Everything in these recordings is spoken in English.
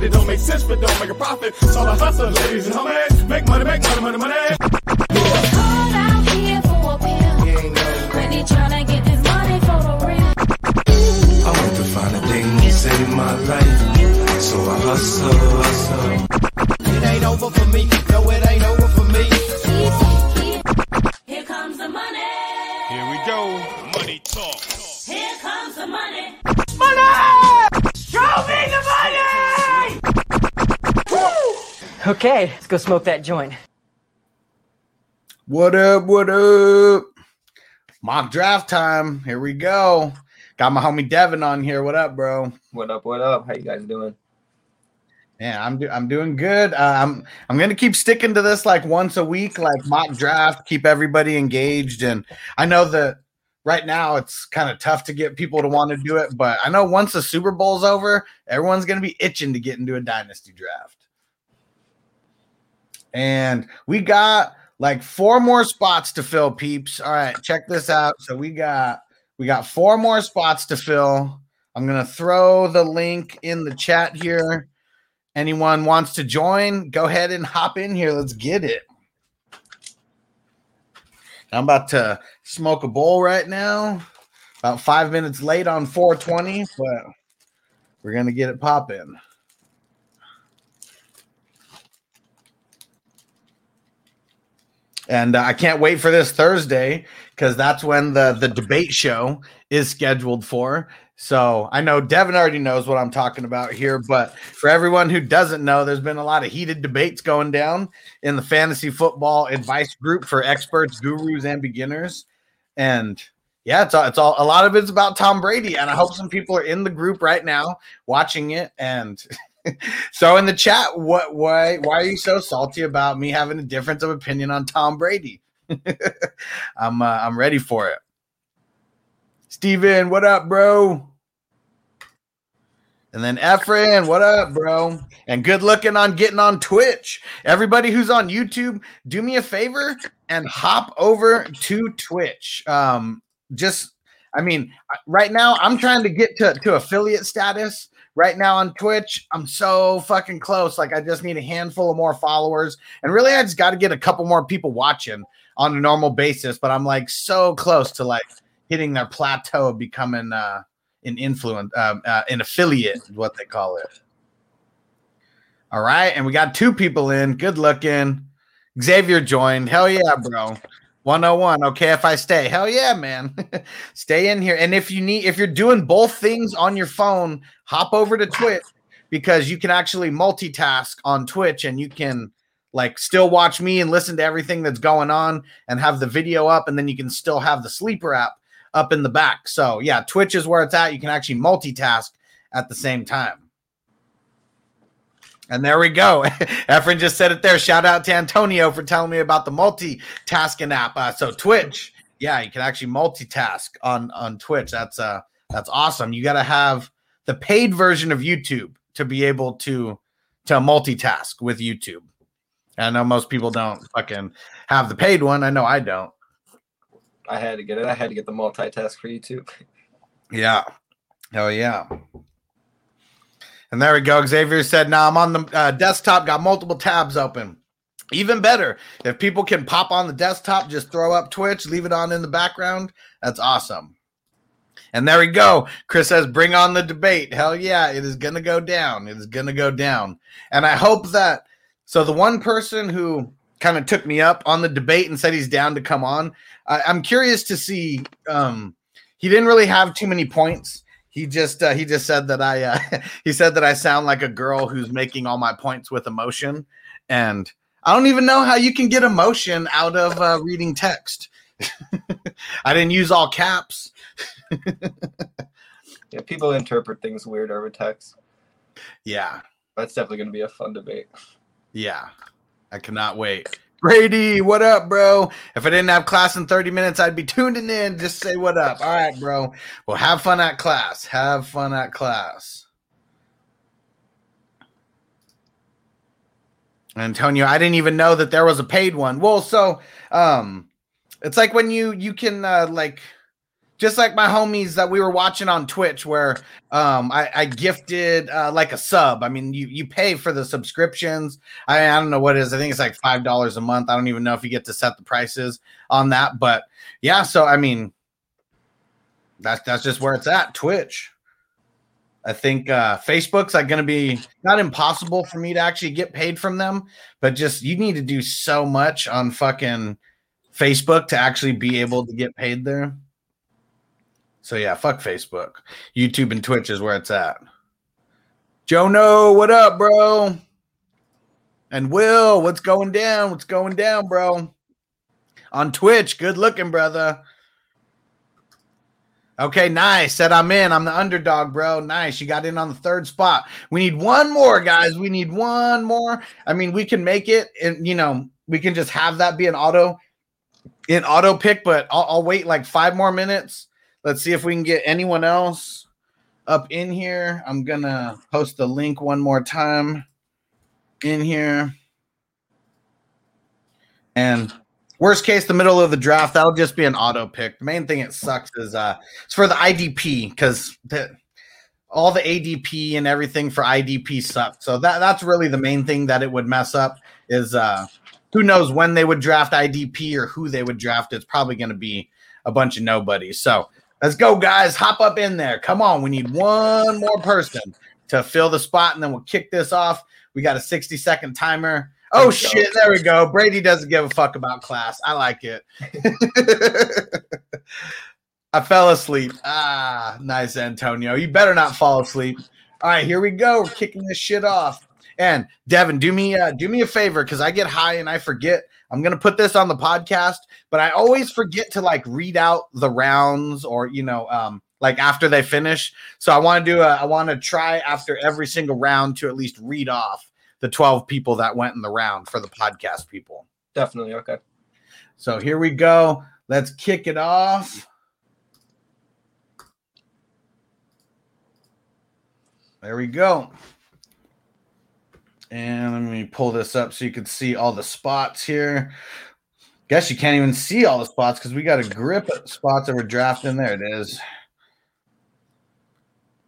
Pocket. It don't make sense, but don't make a profit. So I hustle, ladies and homies. Make money, make money, money, money. Called out here for a pill. Really tryna get this money for the real. I want to find a thing to save my life. So I hustle, hustle. It ain't over for me. No, it ain't over Okay, let's go smoke that joint. What up? What up? Mock draft time. Here we go. Got my homie Devin on here. What up, bro? What up? What up? How you guys doing? Yeah, I'm do- I'm doing good. Uh, I'm I'm gonna keep sticking to this like once a week, like mock draft, keep everybody engaged. And I know that right now it's kind of tough to get people to want to do it, but I know once the Super Bowl's over, everyone's gonna be itching to get into a dynasty draft. And we got like four more spots to fill, peeps. All right, check this out. So we got we got four more spots to fill. I'm gonna throw the link in the chat here. Anyone wants to join, go ahead and hop in here. Let's get it. I'm about to smoke a bowl right now. About five minutes late on 420, but we're gonna get it popping. And uh, I can't wait for this Thursday because that's when the the debate show is scheduled for. So I know Devin already knows what I'm talking about here, but for everyone who doesn't know, there's been a lot of heated debates going down in the fantasy football advice group for experts, gurus, and beginners. And yeah, it's all, it's all a lot of it's about Tom Brady, and I hope some people are in the group right now watching it. And so in the chat, what why why are you so salty about me having a difference of opinion on Tom Brady? I'm uh, I'm ready for it. Steven, what up, bro? And then Efren, what up, bro? And good looking on getting on Twitch. Everybody who's on YouTube, do me a favor and hop over to Twitch. Um, just, I mean, right now I'm trying to get to, to affiliate status. Right now on Twitch, I'm so fucking close. Like, I just need a handful of more followers. And really, I just got to get a couple more people watching on a normal basis. But I'm like so close to like hitting their plateau of becoming uh, an influence, um, uh, an affiliate, is what they call it. All right, and we got two people in. Good looking. Xavier joined. Hell yeah, bro. 101. Okay, if I stay. Hell yeah, man. stay in here. And if you need, if you're doing both things on your phone, hop over to Twitch because you can actually multitask on Twitch and you can like still watch me and listen to everything that's going on and have the video up and then you can still have the sleeper app up in the back. So yeah, Twitch is where it's at. You can actually multitask at the same time. And there we go. Efren just said it there. Shout out to Antonio for telling me about the multitasking app. Uh, so Twitch, yeah, you can actually multitask on on Twitch. That's uh that's awesome. You got to have the paid version of YouTube to be able to to multitask with YouTube. I know most people don't fucking have the paid one. I know I don't. I had to get it. I had to get the multitask for YouTube. Yeah. Oh yeah. And there we go. Xavier said, "Now I'm on the uh, desktop, got multiple tabs open. Even better, if people can pop on the desktop, just throw up Twitch, leave it on in the background. That's awesome." And there we go. Chris says, "Bring on the debate." Hell yeah, it is gonna go down. It is gonna go down. And I hope that. So the one person who kind of took me up on the debate and said he's down to come on. I, I'm curious to see. Um, he didn't really have too many points. He just uh, he just said that I uh, he said that I sound like a girl who's making all my points with emotion, and I don't even know how you can get emotion out of uh, reading text. I didn't use all caps. Yeah, people interpret things weird over text. Yeah, That's definitely going to be a fun debate. yeah. I cannot wait. Brady, what up, bro? If I didn't have class in 30 minutes, I'd be tuning in. Just say what up. All right, bro. Well, have fun at class. Have fun at class. Antonio, I didn't even know that there was a paid one. Well, so um it's like when you you can uh like just like my homies that we were watching on Twitch where um I, I gifted uh like a sub. I mean you you pay for the subscriptions. I, I don't know what it is. I think it's like five dollars a month. I don't even know if you get to set the prices on that, but yeah, so I mean that's that's just where it's at. Twitch. I think uh, Facebook's like going to be not impossible for me to actually get paid from them, but just you need to do so much on fucking Facebook to actually be able to get paid there. So yeah, fuck Facebook. YouTube and Twitch is where it's at. Jono, what up, bro? And Will, what's going down? What's going down, bro? On Twitch, good looking, brother. Okay, nice. Said I'm in. I'm the underdog, bro. Nice. You got in on the third spot. We need one more, guys. We need one more. I mean, we can make it, and you know, we can just have that be an auto, an auto pick. But I'll, I'll wait like five more minutes. Let's see if we can get anyone else up in here. I'm gonna post the link one more time in here. And worst case, the middle of the draft, that'll just be an auto pick. The main thing it sucks is uh it's for the IDP because all the ADP and everything for IDP sucks. So that that's really the main thing that it would mess up is uh who knows when they would draft IDP or who they would draft. It's probably gonna be a bunch of nobodies. So let's go, guys. Hop up in there. Come on. We need one more person to fill the spot, and then we'll kick this off. We got a 60 second timer. Oh go. shit, there we go. Brady doesn't give a fuck about class. I like it. I fell asleep. Ah, nice, Antonio. You better not fall asleep. All right, here we go. We're kicking this shit off. And Devin, do me uh, do me a favor because I get high and I forget. I'm gonna put this on the podcast, but I always forget to like read out the rounds or you know, um, like after they finish. So I want to do a I want to try after every single round to at least read off the 12 people that went in the round for the podcast people. Definitely. Okay. So here we go. Let's kick it off. There we go. And let me pull this up so you can see all the spots here. Guess you can't even see all the spots because we got a grip of spots that we're drafting. There it is.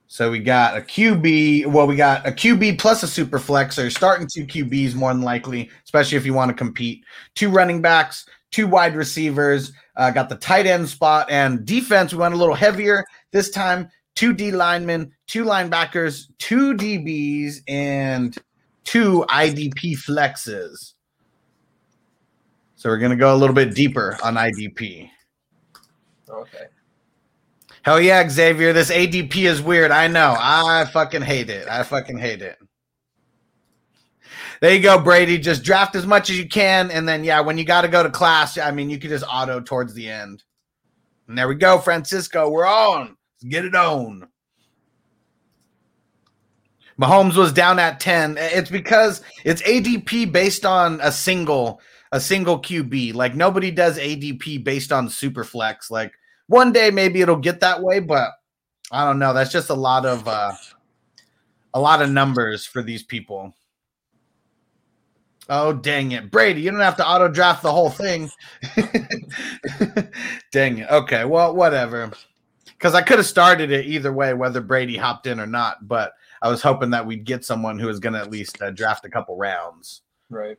So we got a QB. Well, we got a QB plus a super flex. So starting two QBs more than likely, especially if you want to compete. Two running backs, two wide receivers. Uh, got the tight end spot and defense. We went a little heavier this time. Two D linemen, two linebackers, two DBs, and two IDP flexes. So we're gonna go a little bit deeper on IDP. Okay. Hell yeah, Xavier. This ADP is weird. I know. I fucking hate it. I fucking hate it. There you go, Brady. Just draft as much as you can. And then, yeah, when you got to go to class, I mean, you could just auto towards the end. And there we go, Francisco. We're on. Let's get it on. Mahomes was down at 10. It's because it's ADP based on a single a single QB. Like nobody does ADP based on super flex. Like one day maybe it'll get that way, but I don't know. That's just a lot of uh a lot of numbers for these people. Oh dang it, Brady! You don't have to auto draft the whole thing. dang it. Okay, well, whatever. Because I could have started it either way, whether Brady hopped in or not. But I was hoping that we'd get someone who was going to at least uh, draft a couple rounds. Right.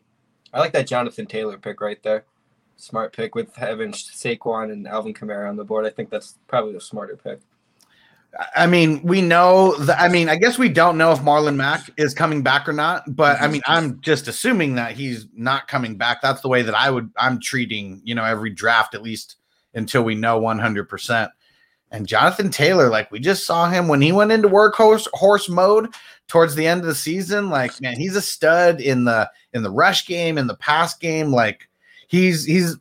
I like that Jonathan Taylor pick right there. Smart pick with having Saquon and Alvin Kamara on the board. I think that's probably the smarter pick. I mean, we know that. I mean, I guess we don't know if Marlon Mack is coming back or not, but I mean, I'm just assuming that he's not coming back. That's the way that I would, I'm treating, you know, every draft at least until we know 100%. And Jonathan Taylor, like we just saw him when he went into workhorse horse mode towards the end of the season. Like, man, he's a stud in the in the rush game, in the pass game. Like, he's he's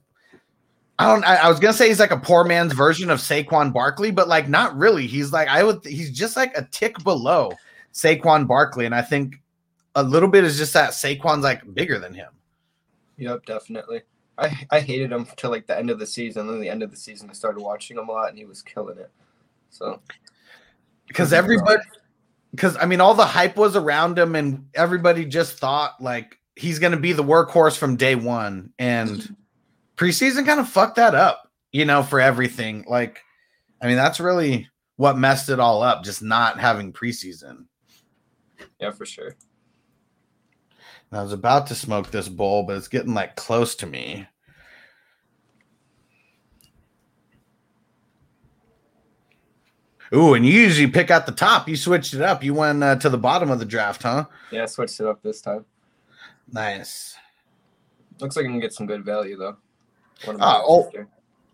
I don't. I, I was gonna say he's like a poor man's version of Saquon Barkley, but like not really. He's like I would. He's just like a tick below Saquon Barkley, and I think a little bit is just that Saquon's like bigger than him. Yep, definitely. I I hated him till like the end of the season. Then the end of the season, I started watching him a lot, and he was killing it. So because everybody because i mean all the hype was around him and everybody just thought like he's going to be the workhorse from day one and preseason kind of fucked that up you know for everything like i mean that's really what messed it all up just not having preseason yeah, for sure. I was about to smoke this bowl but it's getting like close to me Ooh, and you usually pick out the top. You switched it up. You went uh, to the bottom of the draft, huh? Yeah, I switched it up this time. Nice. Looks like I can get some good value though. Uh, oh.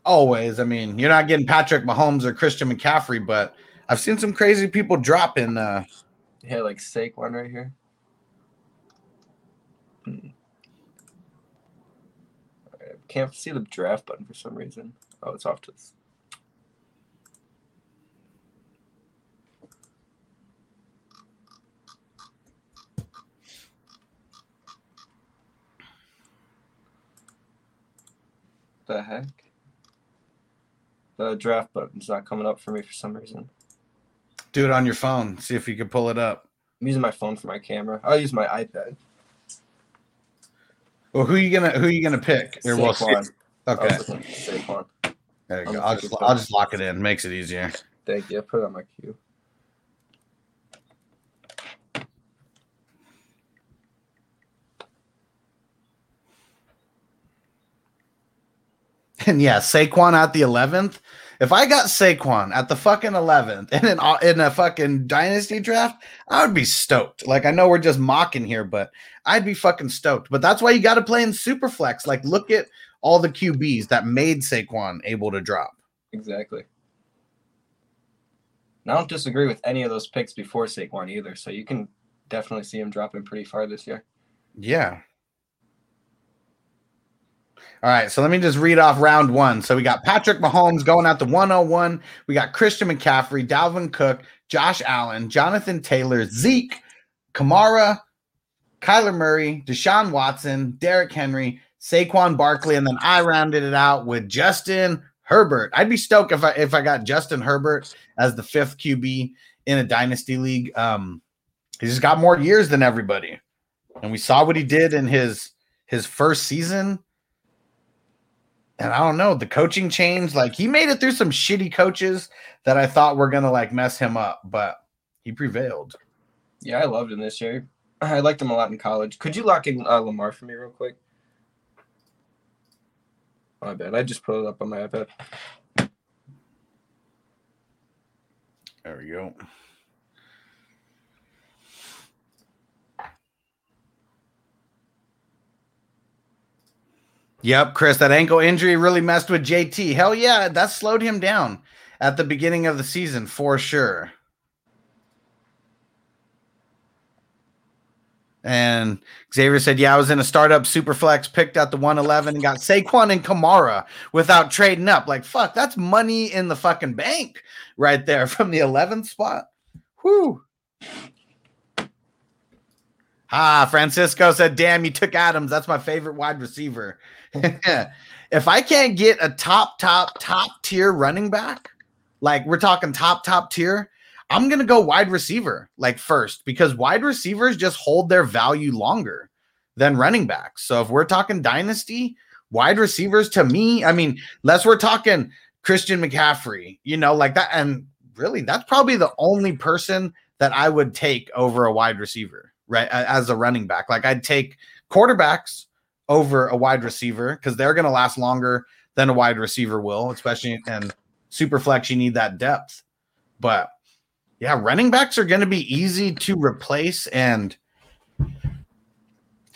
Always. I mean, you're not getting Patrick Mahomes or Christian McCaffrey, but I've seen some crazy people drop in. Uh, Yeah, like Saquon right here. Hmm. Alright, Can't see the draft button for some reason. Oh, it's off to this. The heck? The draft button's not coming up for me for some reason. do it on your phone. See if you can pull it up. I'm using my phone for my camera. I'll use my iPad. Well, who you gonna who you gonna pick? Here, we'll. Saquon. Okay, Saquon. there you I'm go. I'll just I'll just lock it in. Makes it easier. Thank you. I put it on my queue. And yeah, Saquon at the eleventh. If I got Saquon at the fucking eleventh in an in a fucking dynasty draft, I would be stoked. Like I know we're just mocking here, but I'd be fucking stoked. But that's why you got to play in superflex. Like look at all the QBs that made Saquon able to drop. Exactly. And I don't disagree with any of those picks before Saquon either. So you can definitely see him dropping pretty far this year. Yeah. All right, so let me just read off round one. So we got Patrick Mahomes going out to 101. We got Christian McCaffrey, Dalvin Cook, Josh Allen, Jonathan Taylor, Zeke, Kamara, Kyler Murray, Deshaun Watson, Derrick Henry, Saquon Barkley, and then I rounded it out with Justin Herbert. I'd be stoked if I if I got Justin Herbert as the fifth QB in a dynasty league. Um, he's just got more years than everybody, and we saw what he did in his his first season. And I don't know, the coaching change, Like he made it through some shitty coaches that I thought were gonna like mess him up, but he prevailed. Yeah, I loved him this year. I liked him a lot in college. Could you lock in uh, Lamar for me real quick? My bad. I just put it up on my iPad. There we go. Yep, Chris, that ankle injury really messed with JT. Hell yeah, that slowed him down at the beginning of the season for sure. And Xavier said, Yeah, I was in a startup super flex, picked out the 111 and got Saquon and Kamara without trading up. Like, fuck, that's money in the fucking bank right there from the 11th spot. Whew. Ah, Francisco said, Damn, you took Adams. That's my favorite wide receiver. if I can't get a top, top, top tier running back, like we're talking top, top tier, I'm going to go wide receiver like first because wide receivers just hold their value longer than running backs. So if we're talking dynasty, wide receivers to me, I mean, unless we're talking Christian McCaffrey, you know, like that. And really, that's probably the only person that I would take over a wide receiver, right? As a running back. Like I'd take quarterbacks over a wide receiver because they're going to last longer than a wide receiver will, especially in super flex. You need that depth. But yeah, running backs are going to be easy to replace. And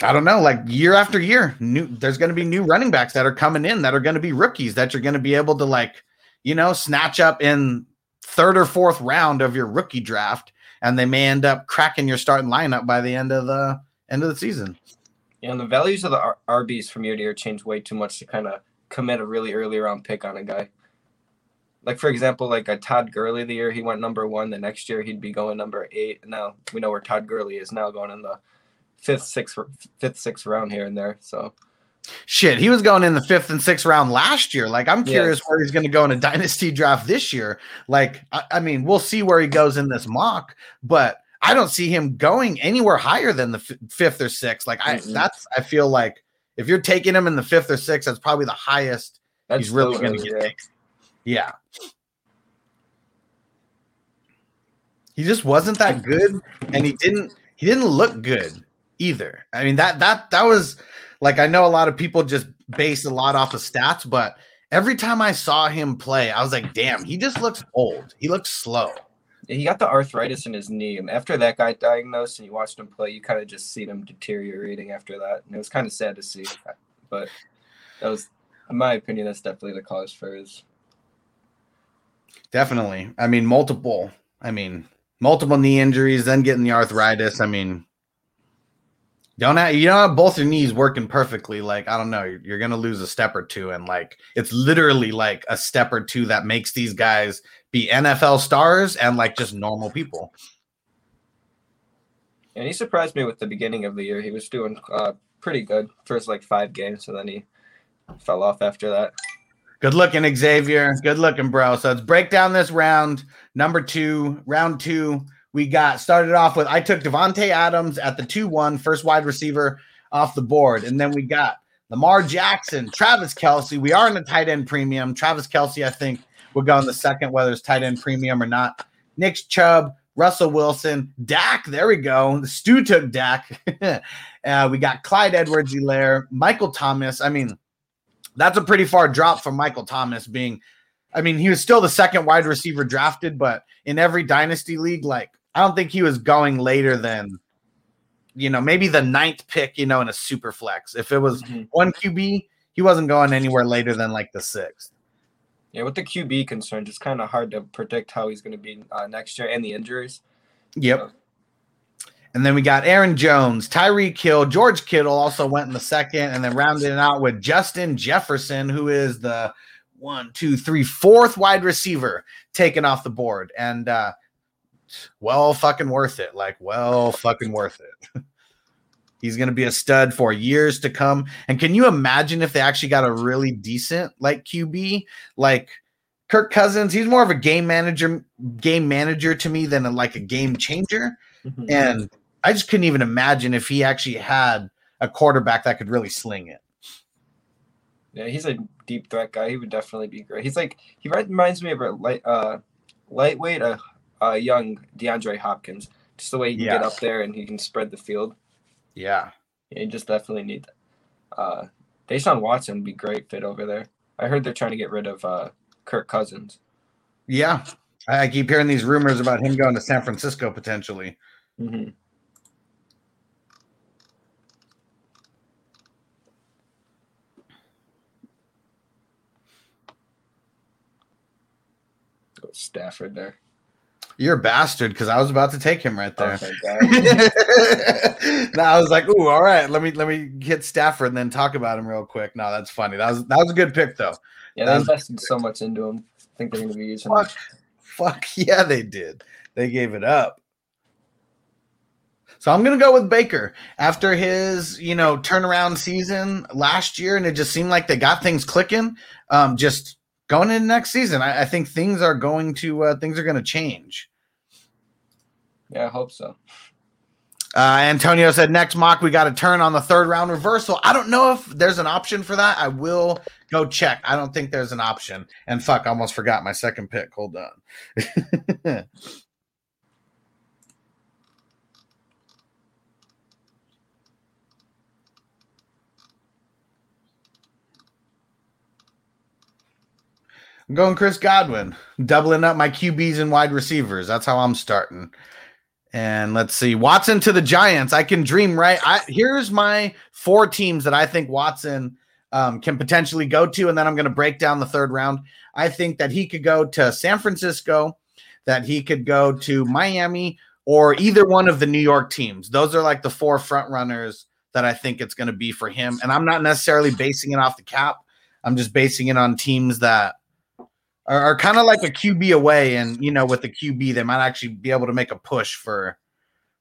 I don't know, like year after year, new there's going to be new running backs that are coming in that are going to be rookies that you're going to be able to like, you know, snatch up in third or fourth round of your rookie draft, and they may end up cracking your starting lineup by the end of the end of the season. Yeah, and the values of the R- RBs from year to year change way too much to kind of commit a really early round pick on a guy. Like for example, like a Todd Gurley the year he went number one, the next year he'd be going number eight. Now we know where Todd Gurley is now going in the fifth, sixth, fifth, sixth round here and there. So Shit, he was going in the fifth and sixth round last year. Like, I'm curious where he's going to go in a dynasty draft this year. Like, I, I mean, we'll see where he goes in this mock, but I don't see him going anywhere higher than the f- fifth or sixth. Like, I Mm-mm. that's I feel like if you're taking him in the fifth or sixth, that's probably the highest that's he's really going to get yeah. Yeah. He just wasn't that good and he didn't he didn't look good either. I mean that that that was like I know a lot of people just base a lot off of stats, but every time I saw him play, I was like, damn, he just looks old. He looks slow. He got the arthritis in his knee, and after that got diagnosed, and you watched him play, you kind of just seen him deteriorating after that, and it was kind of sad to see. But that was, in my opinion, that's definitely the cause for his. Definitely. I mean, multiple. I mean, multiple knee injuries, then getting the arthritis. I mean, don't have, you don't have both your knees working perfectly. Like, I don't know, you're, you're gonna lose a step or two, and like it's literally like a step or two that makes these guys be NFL stars and like just normal people. And he surprised me with the beginning of the year. He was doing uh, pretty good first like five games, and then he fell off after that. Good looking, Xavier. Good looking, bro. So let's break down this round. Number two, round two. We got started off with I took Davante Adams at the 2 1, first wide receiver off the board. And then we got Lamar Jackson, Travis Kelce. We are in the tight end premium. Travis Kelce, I think, would go in the second, whether it's tight end premium or not. Nick Chubb, Russell Wilson, Dak. There we go. The Stu took Dak. uh, we got Clyde Edwards Helaire, Michael Thomas. I mean, that's a pretty far drop from Michael Thomas being. I mean, he was still the second wide receiver drafted, but in every dynasty league, like I don't think he was going later than, you know, maybe the ninth pick, you know, in a super flex. If it was Mhm. one QB, he wasn't going anywhere later than like the sixth. Yeah, with the QB concerns, it's kind of hard to predict how he's going to be uh, next year and the injuries. Yep. And then we got Aaron Jones, Tyreek Hill, George Kittle also went in the second, and then rounded it out with Justin Jefferson, who is the one, two, three, fourth wide receiver taken off the board. And uh well fucking worth it. Like, well fucking worth it. He's gonna be a stud for years to come. And can you imagine if they actually got a really decent like QB? Like Kirk Cousins, he's more of a game manager, game manager to me than a, like a game changer. And I just couldn't even imagine if he actually had a quarterback that could really sling it. Yeah, he's a deep threat guy. He would definitely be great. He's like he reminds me of a light, uh, lightweight, a uh, uh, young DeAndre Hopkins. Just the way he can get up there and he can spread the field. Yeah. You just definitely need. Uh, Deshaun Watson would be great fit over there. I heard they're trying to get rid of uh, Kirk Cousins. Yeah. I I keep hearing these rumors about him going to San Francisco potentially. Mm-hmm. Stafford there. You're a bastard because I was about to take him right there. Oh, no, I was like, ooh, all right, let me let me hit Stafford and then talk about him real quick. No, that's funny. That was that was a good pick though. Yeah, they invested so much into him. I think they're going to be using him. Fuck, fuck yeah, they did. They gave it up. So I'm gonna go with Baker after his, you know, turnaround season last year, and it just seemed like they got things clicking. Um, just going into next season, I, I think things are going to uh, things are going to change. Yeah, I hope so. Uh, Antonio said next mock we got to turn on the third round reversal. I don't know if there's an option for that. I will go check. I don't think there's an option. And fuck, I almost forgot my second pick. Hold on. I'm going Chris Godwin, doubling up my QBs and wide receivers. That's how I'm starting. And let's see, Watson to the Giants. I can dream right. I here's my four teams that I think Watson um, can potentially go to, and then I'm going to break down the third round. I think that he could go to San Francisco, that he could go to Miami, or either one of the New York teams. Those are like the four front runners that I think it's going to be for him. And I'm not necessarily basing it off the cap. I'm just basing it on teams that are, are kind of like a QB away, and you know, with the QB, they might actually be able to make a push for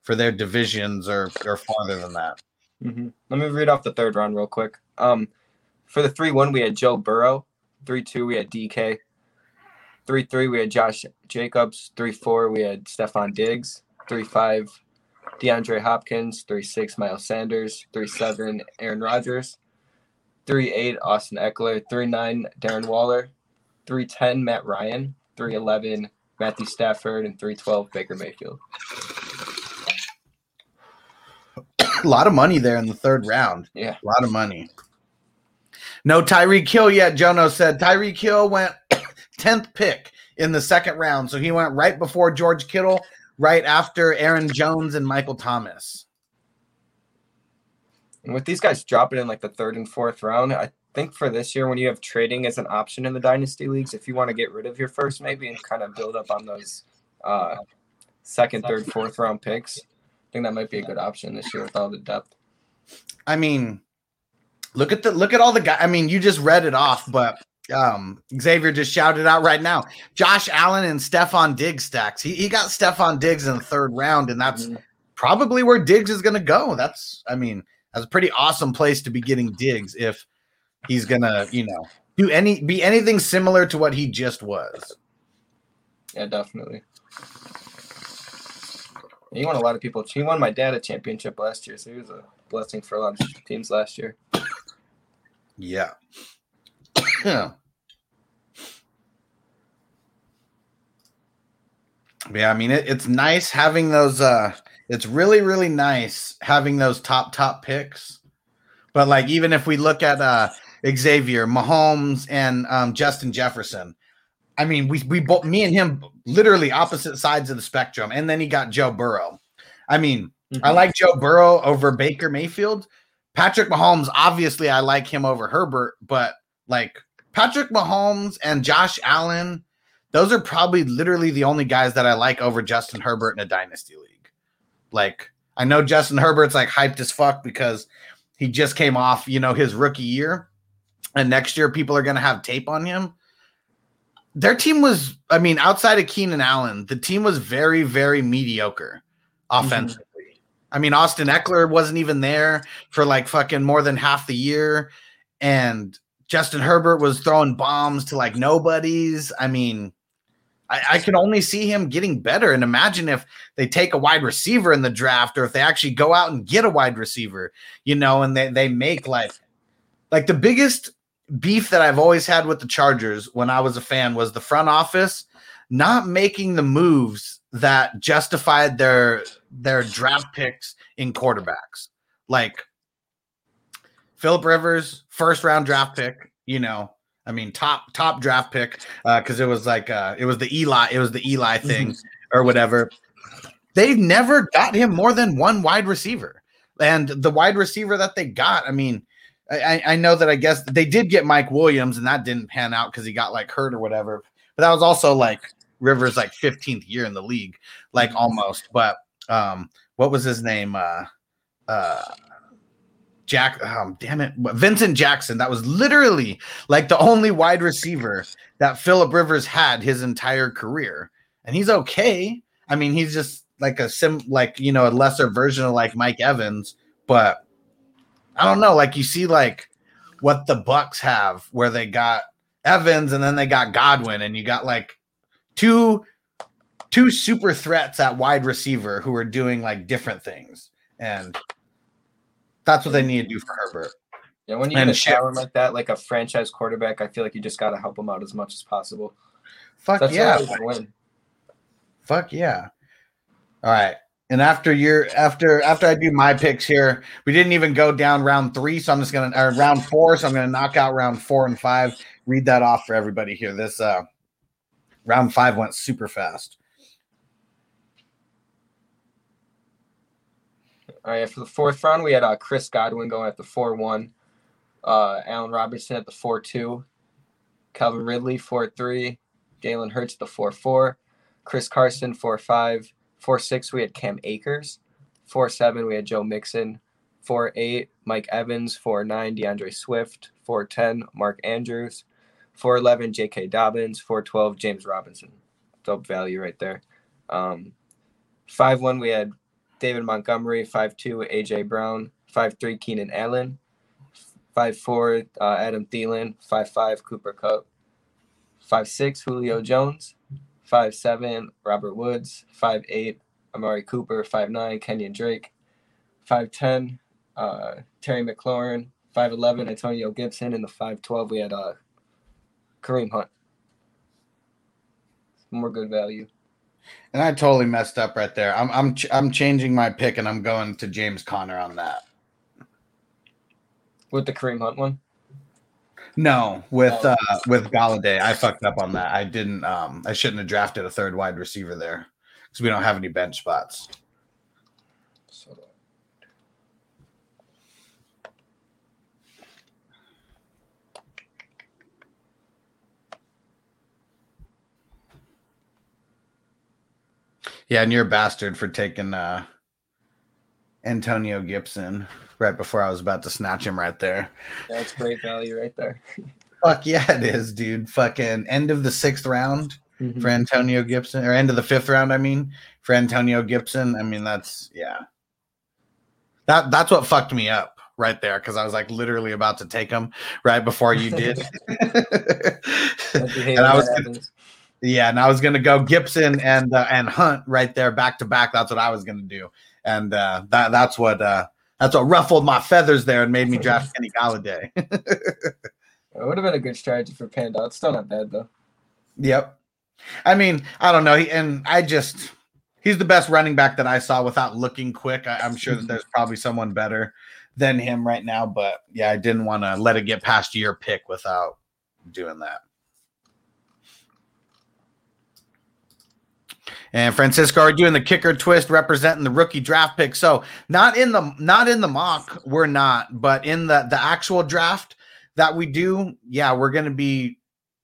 for their divisions or or farther than that. hmm Let me read off the third round real quick. Um, for the three one, we had Joe Burrow. Three two, we had DK. Three three, we had Josh Jacobs. Three four, we had Stefon Diggs. Three five, DeAndre Hopkins. Three six, Miles Sanders. Three seven, Aaron Rodgers. Three eight, Austin Ekeler. Three nine, Darren Waller. Three ten, Matt Ryan. Three eleven, Matthew Stafford, and three twelve, Baker Mayfield. a lot of money there in the third round. Yeah. A lot of money. No Tyreek Hill yet. Jono said Tyreek Hill went 10th pick in the second round. So he went right before George Kittle, right after Aaron Jones and Michael Thomas. And with these guys dropping in like the third and fourth round, I think for this year, when you have trading as an option in the dynasty leagues, if you want to get rid of your first, maybe and kind of build up on those uh, second, third, fourth round picks, I think that might be a good option this year with all the depth. I mean, look at the look at all the guys. I mean, you just read it off, but um Xavier just shouted out right now. Josh Allen and Stefon Diggs stacks. He, he got Stefon Diggs in the third round, and that's Mhm. probably where Diggs is gonna go. That's I mean, that's a pretty awesome place to be getting Diggs if he's gonna, you know, do any be anything similar to what he just was. Yeah, definitely. He won a lot of people. He won my dad a championship last year, so he was a blessing for a lot of teams last year. Yeah. yeah. Yeah, I mean it, it's nice having those uh it's really really nice having those top top picks. But like even if we look at uh Xavier, Mahomes and um Justin Jefferson, I mean we we both me and him literally opposite sides of the spectrum and then he got Joe Burrow. I mean, I like Joe Burrow over Baker Mayfield. Patrick Mahomes, obviously, I like him over Herbert, but like Patrick Mahomes and Josh Allen, those are probably literally the only guys that I like over Justin Herbert in a dynasty league. Like, I know Justin Herbert's like hyped as fuck because he just came off, you know, his rookie year, and next year people are going to have tape on him. Their team was, I mean, outside of Keenan Allen, the team was very, very mediocre mm-hmm. offensively. I mean, Austin Ekeler wasn't even there for like fucking more than half the year. And Justin Herbert was throwing bombs to like nobodies. I mean, I, I can only see him getting better. And imagine if they take a wide receiver in the draft or if they actually go out and get a wide receiver, you know, and they, they make like like the biggest beef that I've always had with the Chargers when I was a fan was the front office not making the moves that justified their their draft picks in quarterbacks. Like Philip Rivers, first round draft pick, you know, I mean top top draft pick because it was like uh it was the Eli, it was the Eli thing or whatever. They've never got him more than one wide receiver. And the wide receiver that they got, I mean, I, I know that I guess they did get Mike Williams, and that didn't pan out because he got like hurt or whatever. But that was also like Rivers' like 15th year in the league, like almost. But um, what was his name? Uh, uh, Jack. Um, damn it, Vincent Jackson. That was literally like the only wide receiver that Philip Rivers had his entire career, and he's okay. I mean, he's just like a sim, like you know, a lesser version of like Mike Evans, but I don't know. Like you see, like what the Bucs have, where they got Evans and then they got Godwin, and you got like two two super threats at wide receiver who are doing like different things, and that's what they need to do for Herbert. Yeah, when you And get a shit. talent like that, like a franchise quarterback, I feel like you just got to help him out as much as possible. Fuck That's yeah, how you can win. fuck yeah. All right. And after your after after I do my picks here, we didn't even go down round three, so I'm just gonna or round four, so I'm gonna knock out round four and five. Read that off for everybody here. This uh round five went super fast. All right, for the fourth round, we had uh, Chris Godwin going at the 4 1, uh, Allen Robinson at the 4 2, Calvin Ridley 4 3, Jalen Hurts the 4 4, Chris Carson 4 5, 4 6, we had Cam Akers, 4 7, we had Joe Mixon, 4 8, Mike Evans, 4 9, D'Andre Swift, 410, Mark Andrews. 411, J.K. Dobbins. 412, James Robinson. Dope value right there. Um, 5-1, we had David Montgomery. 5-2, A.J. Brown. 5-3, Keenan Allen. 5-4, uh, Adam Thielen. 5-5, Cooper Kupp. 5-6, Julio Jones. 5-7, Robert Woods. 5-8, Amari Cooper. 5-9, Kenyon Drake. 5'10, uh, Terry McLaurin, 5'11, Antonio Gibson, and the 5'12, we had uh, Kareem Hunt. More good value. And I totally messed up right there. I'm I'm ch- I'm changing my pick and I'm going to James Conner on that. With the Kareem Hunt one? No, with Oh. uh with Golladay, I fucked up on that. I didn't um I shouldn't have drafted a third wide receiver there because we don't have any bench spots. So, Yeah, and you're a bastard for taking uh Antonio Gibson right before I was about to snatch him right there. that's great value right there. Fuck yeah, it is, dude. Fucking end of the sixth round for Antonio Gibson, or end of the fifth round, I mean, for Antonio Gibson. I mean, that's yeah. That that's what fucked me up right there because I was like literally about to take him right before you did. Don't you hate and I was gonna- yeah, and I was gonna go Gibson and uh, and Hunt right there back to back. That's what I was gonna do, and uh, that that's what uh, that's what ruffled my feathers there and made me draft Kenny Golladay. It would have been a good strategy for Panda. It's still not bad, though. Yep. I mean, I don't know. He, and I just, he's the best running back that I saw without looking quick. I, I'm sure that mm-hmm. there's probably someone better than him right now. But yeah, I didn't want to let it get past your pick without doing that. And Francisco are doing the kicker twist representing the rookie draft pick. So not in the not in the mock, we're not, but in the the actual draft that we do, yeah, we're gonna be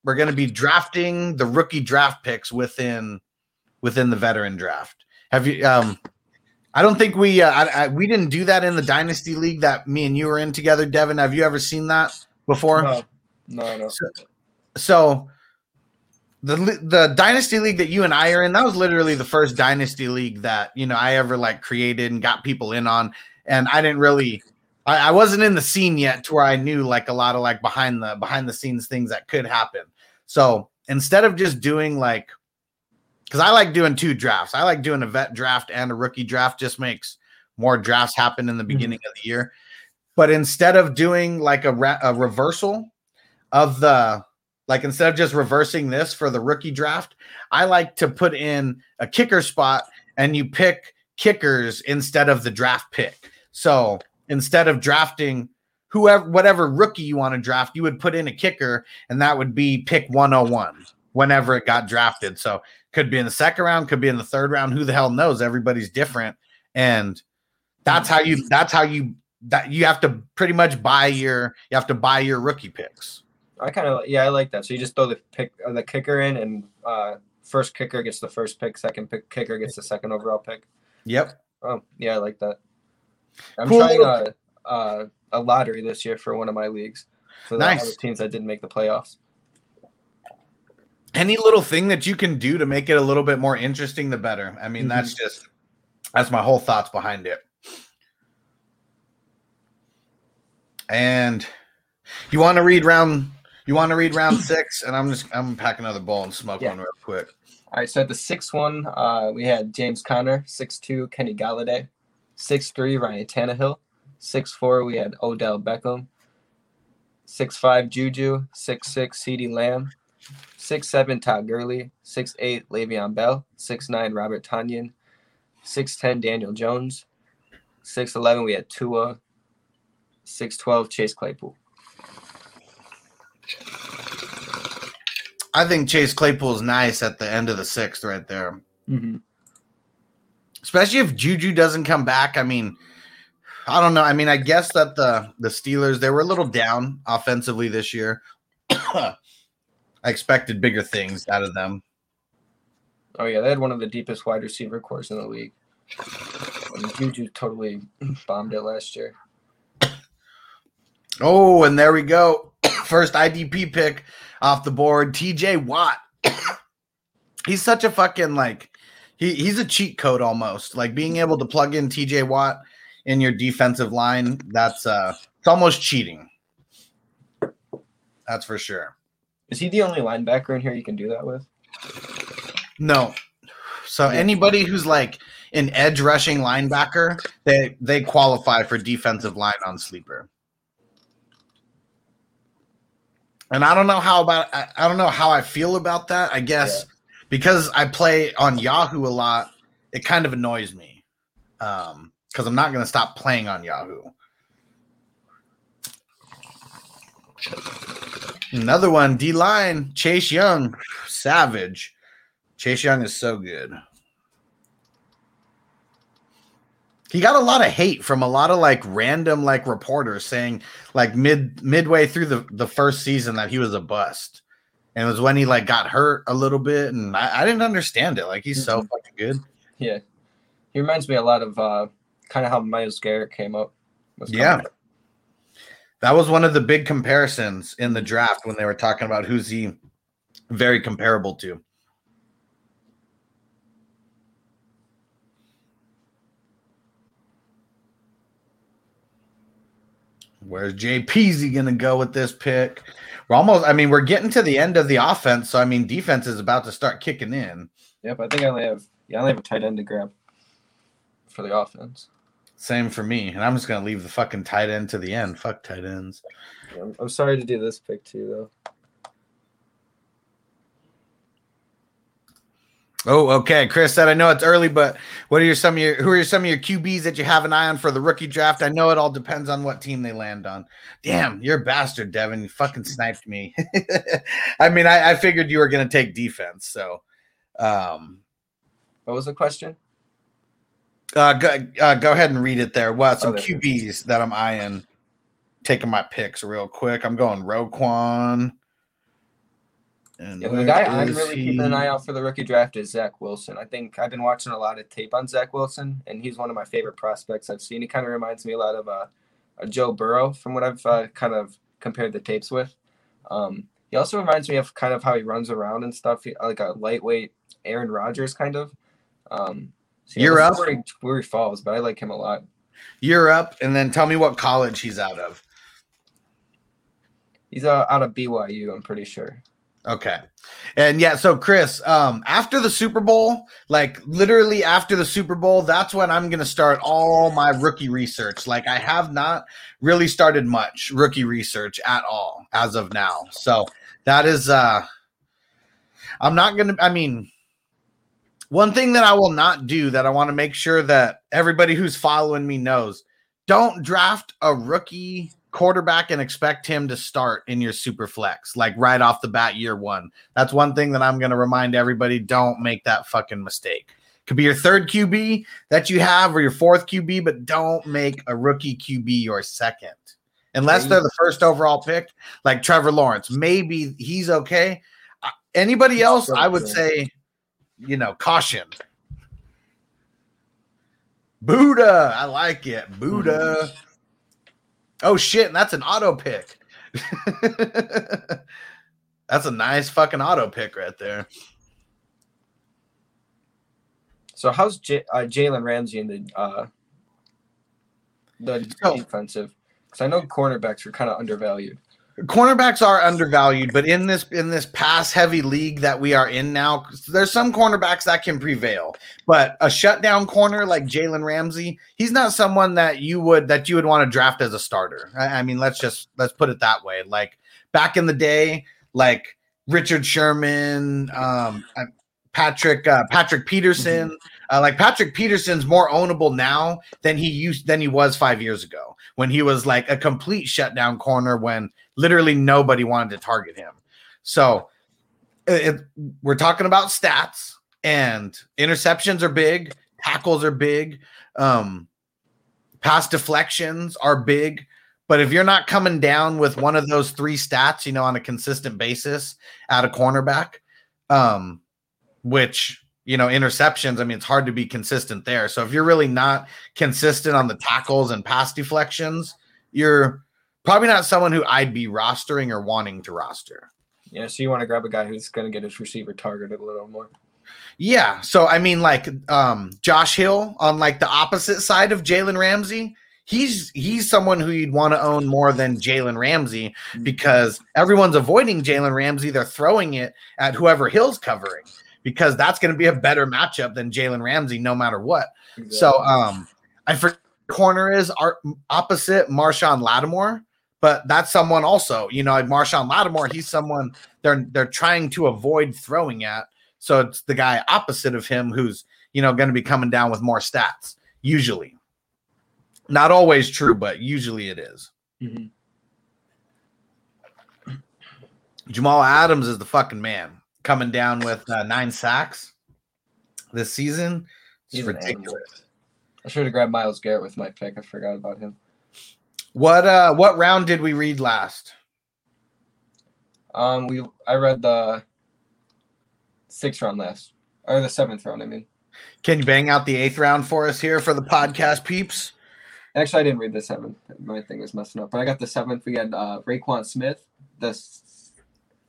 we're going to be drafting the rookie draft picks within within the veteran draft. Have you? Um, I don't think we uh, I, I, we didn't do that in the dynasty league that me and you were in together, Devin. Have you ever seen that before? No, no, no. So the the dynasty league that you and I are in, that was literally the first dynasty league that you know I ever like created and got people in on. And I didn't really, I, I wasn't in the scene yet to where I knew like a lot of like behind the behind the scenes things that could happen. So instead of just doing like, because I like doing two drafts, I like doing a vet draft and a rookie draft. Just makes more drafts happen in the mm-hmm. beginning of the year. But instead of doing like a, ra- a reversal of the like instead of just reversing this for the rookie draft, I like to put in a kicker spot and you pick kickers instead of the draft pick. So instead of drafting whoever whatever rookie you want to draft, you would put in a kicker and that would be pick 101 whenever it got drafted. So could be in the second round, could be in the third round, who the hell knows? Everybody's different. And that's how you that's how you that you have to pretty much buy your you have to buy your rookie picks. I kind of yeah, I like that. So you just throw the pick uh, the kicker in, and uh, first kicker gets the first pick, second pick kicker gets the second overall pick. Yep. Oh yeah, I like that. I'm Cool trying a, a a lottery this year for one of my leagues the Nice. teams that didn't make the playoffs. any little thing that you can do to make it a little bit more interesting the better i mean that's just that's my whole thoughts behind it and you want to read round you want to read round six? And i'm just i'm gonna pack another bowl and smoke Yeah. one real quick. All right, so at the sixth one, uh, we had James Conner, six two, Kenny Golladay, six three, Ryan Tannehill, six four, we had Odell Beckham, six five, Juju, six six, Ceedee Lamb, six seven, Todd Gurley, six eight, Le'Veon Bell, six nine, Robert Tonyan, six ten, Daniel Jones, six eleven, we had Tua, six twelve, Chase Claypool. I think chase claypool's nice at the end of the sixth right there Mm-hmm. especially if Juju doesn't come back. I mean, I don't know. I mean, I guess that the the Steelers they were a little down offensively this year. I expected bigger things out of them. Oh yeah, they had one of the deepest wide receiver cores in the league. And Juju totally bombed it last year. Oh, and there we go. First IDP pick off the board. TJ Watt. he's such a fucking like he, he's a cheat code almost. Like being able to plug in TJ Watt in your defensive line, that's uh it's almost cheating. That's for sure. Is he the only linebacker in here you can do that with? No. So anybody who's like an edge rushing linebacker, they they qualify for defensive line on sleeper. And I don't know how about I, I don't know how I feel about that. I guess because I play on Yahoo a lot, it kind of annoys me. Um, because I'm not gonna stop playing on Yahoo. Another one, D line, Chase Young, savage. Chase Young is so good. He got a lot of hate from a lot of like random like reporters saying like mid midway through the the first season that he was a bust. And it was when he like got hurt a little bit, and I, I didn't understand it. Like he's so fucking good. Yeah. He reminds me a lot of uh kind of how Myles Garrett came up. Yeah. up. That was one of the big comparisons in the draft when they were talking about who's he very comparable to. Where's Jay Peasy gonna go with this pick? We're almost, I mean, we're getting to the end of the offense, so I mean, defense is about to start kicking in. Yep, I think I only have yeah, I only have a tight end to grab for the offense. Same for me, and I'm just gonna leave the fucking tight end to the end. Fuck tight ends. I'm, I'm sorry to do this pick too though. Oh, okay. Chris said, I know it's early, but what are your some of your who are some of your QBs that you have an eye on for the rookie draft? I know it all depends on what team they land on. Damn, you're a bastard, Devin. You fucking sniped me. I mean, I, I figured you were gonna take defense, so um What was the question? uh go, uh, go ahead and read it there. What some Oh. QBs that I'm eyeing, taking my picks real quick. I'm going Roquan. And Yeah, the guy I'm really keeping an eye out for the rookie draft is Zach Wilson. I think I've been watching a lot of tape on Zach Wilson, and he's one of my favorite prospects I've seen. He kind of reminds me a lot of uh, a Joe Burrow from what I've uh, kind of compared the tapes with. Um, he also reminds me of kind of how he runs around and stuff, he- like a lightweight Aaron Rodgers kind of. Um, so yeah, You're up? where he, where he falls, but I like him a lot. You're up, and then tell me what college he's out of. He's uh, out of BYU, I'm pretty sure. Okay. And yeah, so Chris, um, after the Super Bowl, like literally after the Super Bowl, that's when I'm gonna start all my rookie research. Like I have not really started much rookie research at all as of now. So that is uh I'm not gonna I mean one thing that I will not do that I want to make sure that everybody who's following me knows don't draft a rookie quarterback and expect him to start in your super flex like right off the bat year one. That's one thing that I'm going to remind everybody don't make that fucking mistake. Could be your third QB that you have or your fourth QB, but don't make a rookie QB your second. Unless they're the first overall pick, like Trevor Lawrence. Maybe he's okay. Anybody else, I would say, you know, caution. Budda. I like it. Budda. Mm-hmm. Oh shit, and that's an auto pick. that's a nice fucking auto pick right there. So how's J- uh, Jalen Ramsey in the uh, the So- defensive? Because I know cornerbacks are kind of undervalued. Cornerbacks are undervalued, but in this in this pass heavy league that we are in now, there's some cornerbacks that can prevail. But a shutdown corner like Jalen Ramsey, he's not someone that you would that you would want to draft as a starter. I, I mean, let's just let's put it that way. Like back in the day, like Richard Sherman, um, Patrick uh, Patrick Peterson. Uh, like Patrick Peterson's more ownable now than he used than he was five years ago when he was like a complete shutdown corner when literally nobody wanted to target him. So it, we're talking about stats and interceptions are big, tackles are big, um, pass deflections are big. But if you're not coming down with one of those three stats, you know, on a consistent basis at a cornerback, um, which you know, interceptions, I mean, it's hard to be consistent there. So if you're really not consistent on the tackles and pass deflections, you're probably not someone who I'd be rostering or wanting to roster. Yeah, so you want to grab a guy who's going to get his receiver targeted a little more. Yeah. So I mean, like um Josh Hill on like the opposite side of Jalen Ramsey. He's he's someone who you'd want to own more than Jalen Ramsey because everyone's avoiding Jalen Ramsey. They're throwing it at whoever Hill's covering because that's going to be a better matchup than Jalen Ramsey, no matter what. So um I forget corner is our opposite Marshon Lattimore, but that's someone also, you know, like Marshon Lattimore, he's someone they're they're trying to avoid throwing at. So it's the guy opposite of him who's, you know, going to be coming down with more stats, usually. Not always true, but usually it is. Mhm. Jamal Adams is the fucking man coming down with uh, nine sacks this season. It's ridiculous. I should have grabbed Myles Garrett with my pick. I forgot about him. What uh what round did we read last? Um, we I read the sixth round last, or the seventh round. I mean, Can you bang out the eighth round for us here for the podcast peeps? actually, I didn't read the seventh. My thing was messing up, but I got the seventh. We had uh, Roquan Smith. The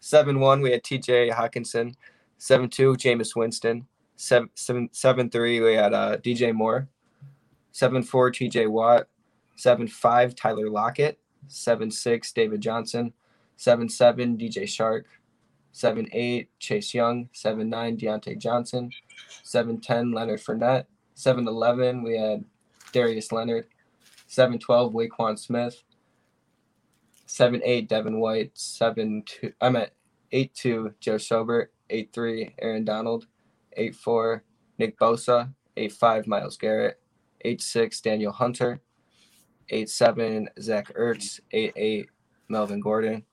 seven one. We had T.J. Hockenson. Seven two. Jameis Winston. Seven seven seven three. We had uh, DJ Moore. Seven four. T.J. Watt. Seven five. Tyler Lockett. Seven six. David Johnson. Seven seven. DJ Chark. Seven eight. Chase Young. Seven nine. Diontae Johnson. Seven ten. Leonard Fournette. Seven eleven. We had Darius Leonard. Seven twelve. Waquan Smith. Seven eight. Devin White. Seven two. I'm at eight two. Joe Schobert. Eight three. Aaron Donald. Eight four. Nick Bosa. Eight five. Myles Garrett. Eight six. Danielle Hunter. Eight seven. Zach Ertz. Eight eight. Melvin Gordon.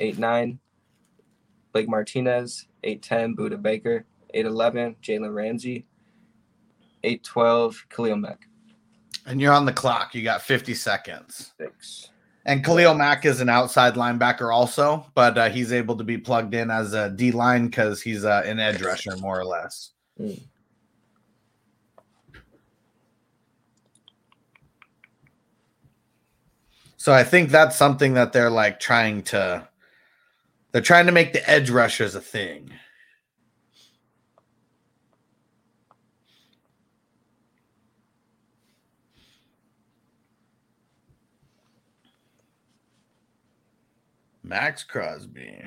Eight nine. Blake Martinez. Eight ten. Budda Baker. Eight eleven. Jalen Ramsey. Eight twelve. Khalil Mack. And you're on the clock. You got 50 seconds. Six. And Khalil Mack is an outside linebacker also, but uh, he's able to be plugged in as a D line because he's uh, an edge rusher more or less. So I think that's something that they're like trying to they're trying to make the edge rushers a thing. Maxx Crosby.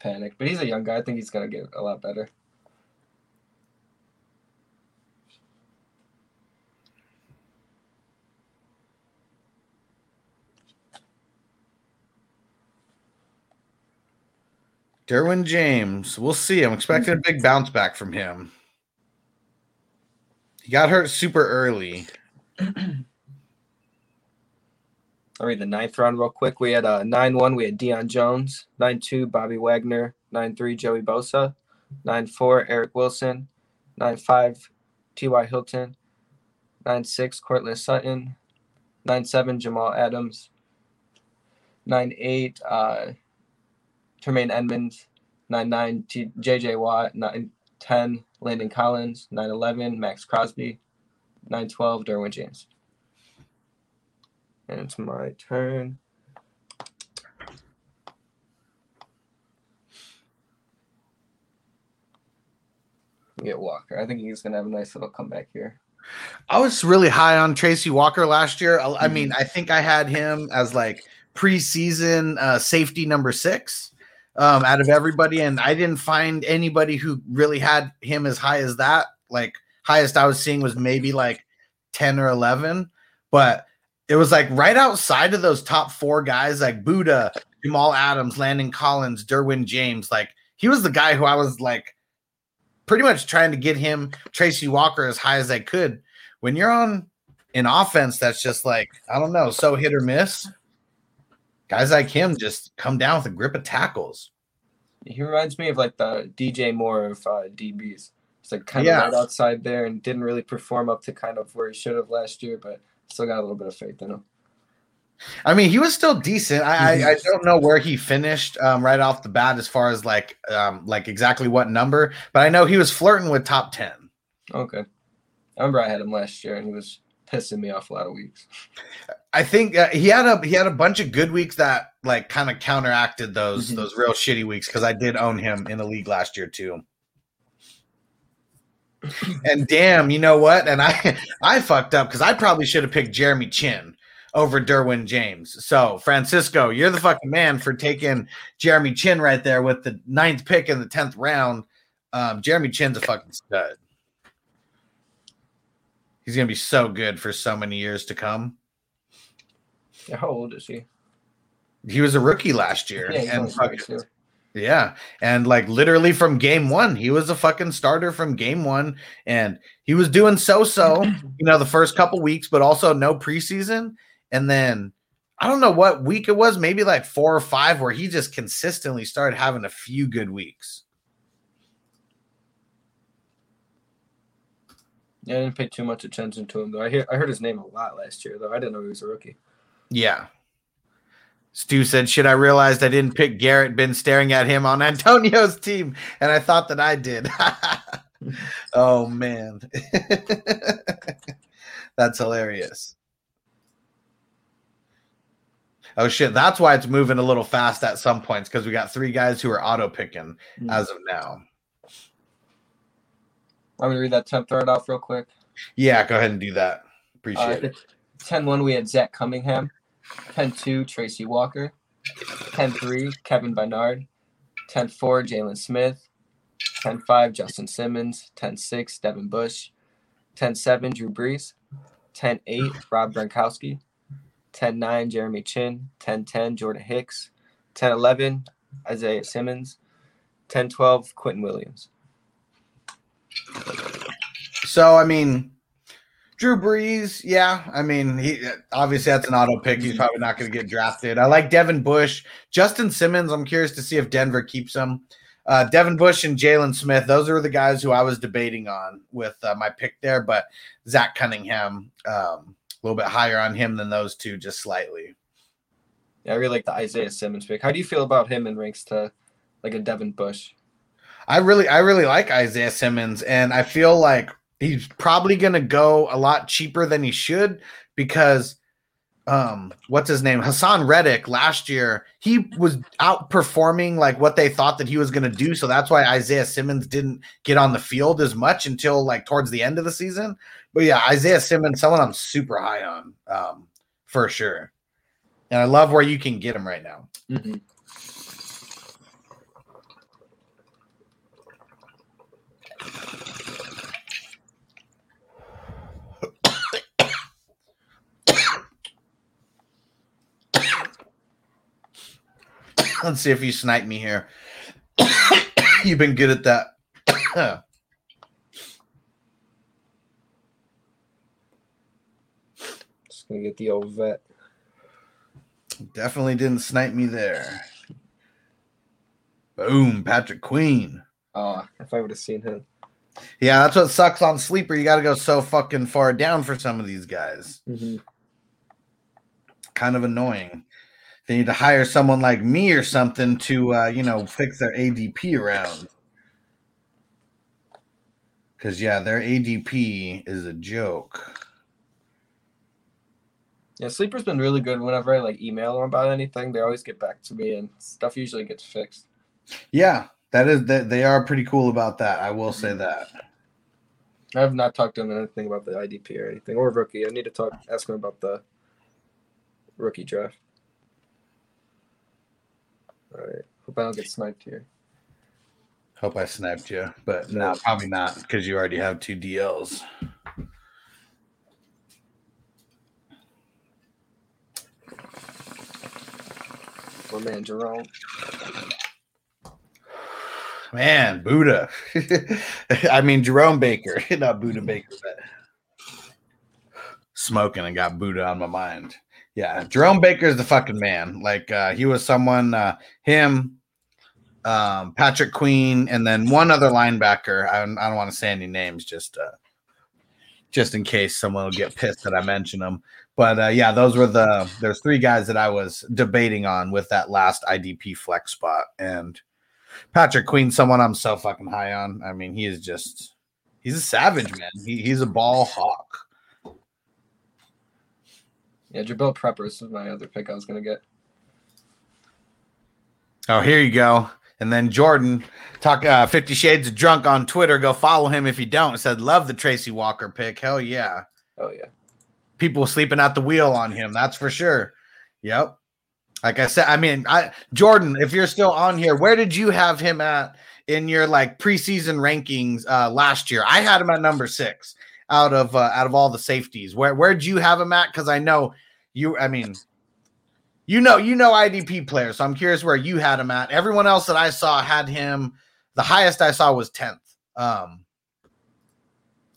Panic. But he's a young guy. I think he's gonna get a lot better. Derwin James. We'll see. I'm expecting a big bounce back from him. He got hurt super early. I'll read the ninth round real quick. We had uh, 9 1, we had Deion Jones. 9 2, Bobby Wagner. 9 3, Joey Bosa. 9 4, Eric Wilson. 9 5, T.Y. Hilton. 9 6, Courtland Sutton. 9 7, Jamal Adams. 9 8, uh, Tremaine Edmunds. 9 9, T- J.J. Watt. 9 10, Landon Collins. 9 11, Maxx Crosby. 9 12, Derwin James. And it's my turn. Get Walker. I think he's gonna have a nice little comeback here. I was really high on Tracy Walker last year. I, I mean, I think I had him as like preseason uh, safety number six um, out of everybody, and I didn't find anybody who really had him as high as that. Like highest I was seeing was maybe like ten or eleven, but it was like right outside of those top four guys, like Budda, Jamal Adams, Landon Collins, Derwin James. Like he was the guy who I was like pretty much trying to get him Tracy Walker as high as I could. When you're on an offense that's just like, I don't know, so hit or miss, guys like him just come down with a grip of tackles. He reminds me of like the DJ Moore of uh, DBs. It's like kind Yeah. of right outside there and didn't really perform up to kind of where he should have last year, but still got a little bit of faith in him. I mean, he was still decent. I, I, I don't know where he finished um, right off the bat as far as like um, like exactly what number, but I know he was flirting with top ten. Okay. I remember I had him last year and he was pissing me off a lot of weeks. I think uh, he had a he had a bunch of good weeks that like kind of counteracted those Mhm. those real shitty weeks because I did own him in the league last year too. And damn, you know what? And I I fucked up because I probably should have picked Jeremy Chinn over Derwin James. So Francisco, you're the fucking man for taking Jeremy Chinn right there with the ninth pick in the tenth round. Um, Jeremy Chinn's a fucking stud. He's gonna be so good for so many years to come. Yeah, how old is he? He was a rookie last year, Yeah, and fucking- 22. Yeah, and like literally from game one, he was a fucking starter from game one, and he was doing so so, you know, the first couple weeks, but also no preseason, and then I don't know what week it was, maybe like four or five, where he just consistently started having a few good weeks. Yeah, I didn't pay too much attention to him though. I hear I heard his name a lot last year though. I didn't know he was a rookie. Yeah. Stu said, Should I realized I didn't pick Garrett, been staring at him on Antonio's team, and I thought that I did. oh man. That's hilarious. Oh shit, that's why it's moving a little fast at some points because we got three guys who are auto picking Mm. as of now. I'm gonna read that tenth thread off real quick. Yeah, go ahead and do that. Appreciate Uh, it. 10-1 we had Zach Cunningham. 10-2 Tracy Walker. 10-3 Kevin Bernard. 10-4 Jaylon Smith. 10-5 Justin Simmons. 10-6 Devin Bush. 10-7 Drew Brees. 10-8 Rob Gronkowski. 10-9 Jeremy Chinn. 10-10 Jordan Hicks. 10-11 Isaiah Simmons. 10-12 Quentin Williams. So I mean, Drew Brees, yeah. I mean, he obviously that's an auto pick. He's probably not going to get drafted. I like Devin Bush, Justin Simmons. I'm curious to see if Denver keeps him. Uh, Devin Bush and Jaylon Smith. Those are the guys who I was debating on with uh, my pick there. But Zach Cunningham, um, a little bit higher on him than those two, just slightly. Yeah, I really like the Isaiah Simmons pick. How do you feel about him in ranks to like a Devin Bush? I really, I really like Isaiah Simmons, and I feel like he's probably going to go a lot cheaper than he should because, um, what's his name, Haason Reddick last year, he was outperforming like what they thought that he was going to do, so that's why Isaiah Simmons didn't get on the field as much until like towards the end of the season. But yeah, Isaiah Simmons, someone I'm super high on, um, for sure, and I love where you can get him right now. Mm-hmm. Let's see if you snipe me here. You've been good at that. Just gonna get the old vet. Definitely didn't snipe me there. Boom, Patrick Queen. Oh, if I would have seen him. Yeah, that's what sucks on sleeper. You got to go so fucking far down for some of these guys. Mm-hmm. Kind of annoying. They need to hire someone like me or something to, uh, you know, fix their ADP around. Because yeah, their ADP is a joke. Yeah, Sleeper's been really good. Whenever I like email them about anything, they always get back to me, and stuff usually gets fixed. Yeah, that is that they are pretty cool about that. I will say that. I have not talked to him anything about the IDP or anything or rookie. I need to talk, ask him about the rookie draft. All right, hope I don't get sniped here. Hope I sniped you, but no, probably not because you already have two DLs. My man Jerome. Man, Budda. I mean Jerome Baker, not Budda Baker, but smoking and got Buddha on my mind. Yeah, Jerome Baker is the fucking man. Like uh, he was someone, uh, him, um, Patrick Queen, and then one other linebacker. I, don't- I don't want to say any names, just uh, just in case someone will get pissed that I mention them. But uh, yeah, those were the there's three guys that I was debating on with that last IDP flex spot, and Patrick Queen, someone I'm so fucking high on. I mean, he is just he's a savage, man. He, he's a ball hawk. Yeah, Jabrill Peppers was my other pick I was gonna get. Oh, here you go. And then Jordan talk uh, Fifty Shades of Drunk on Twitter. Go follow him if you don't. Said love the Tracy Walker pick. Hell yeah. Oh yeah. People sleeping at the wheel on him. That's for sure. Yep. Like I said, I mean, I Jordan, if you're still on here, where did you have him at in your like preseason rankings uh last year? I had him at number six out of uh, out of all the safeties. Where where'd you have him at? Because I know you. I mean, you know, you know IDP players. So I'm curious where you had him at. Everyone else that I saw had him. The highest I saw was tenth. Um,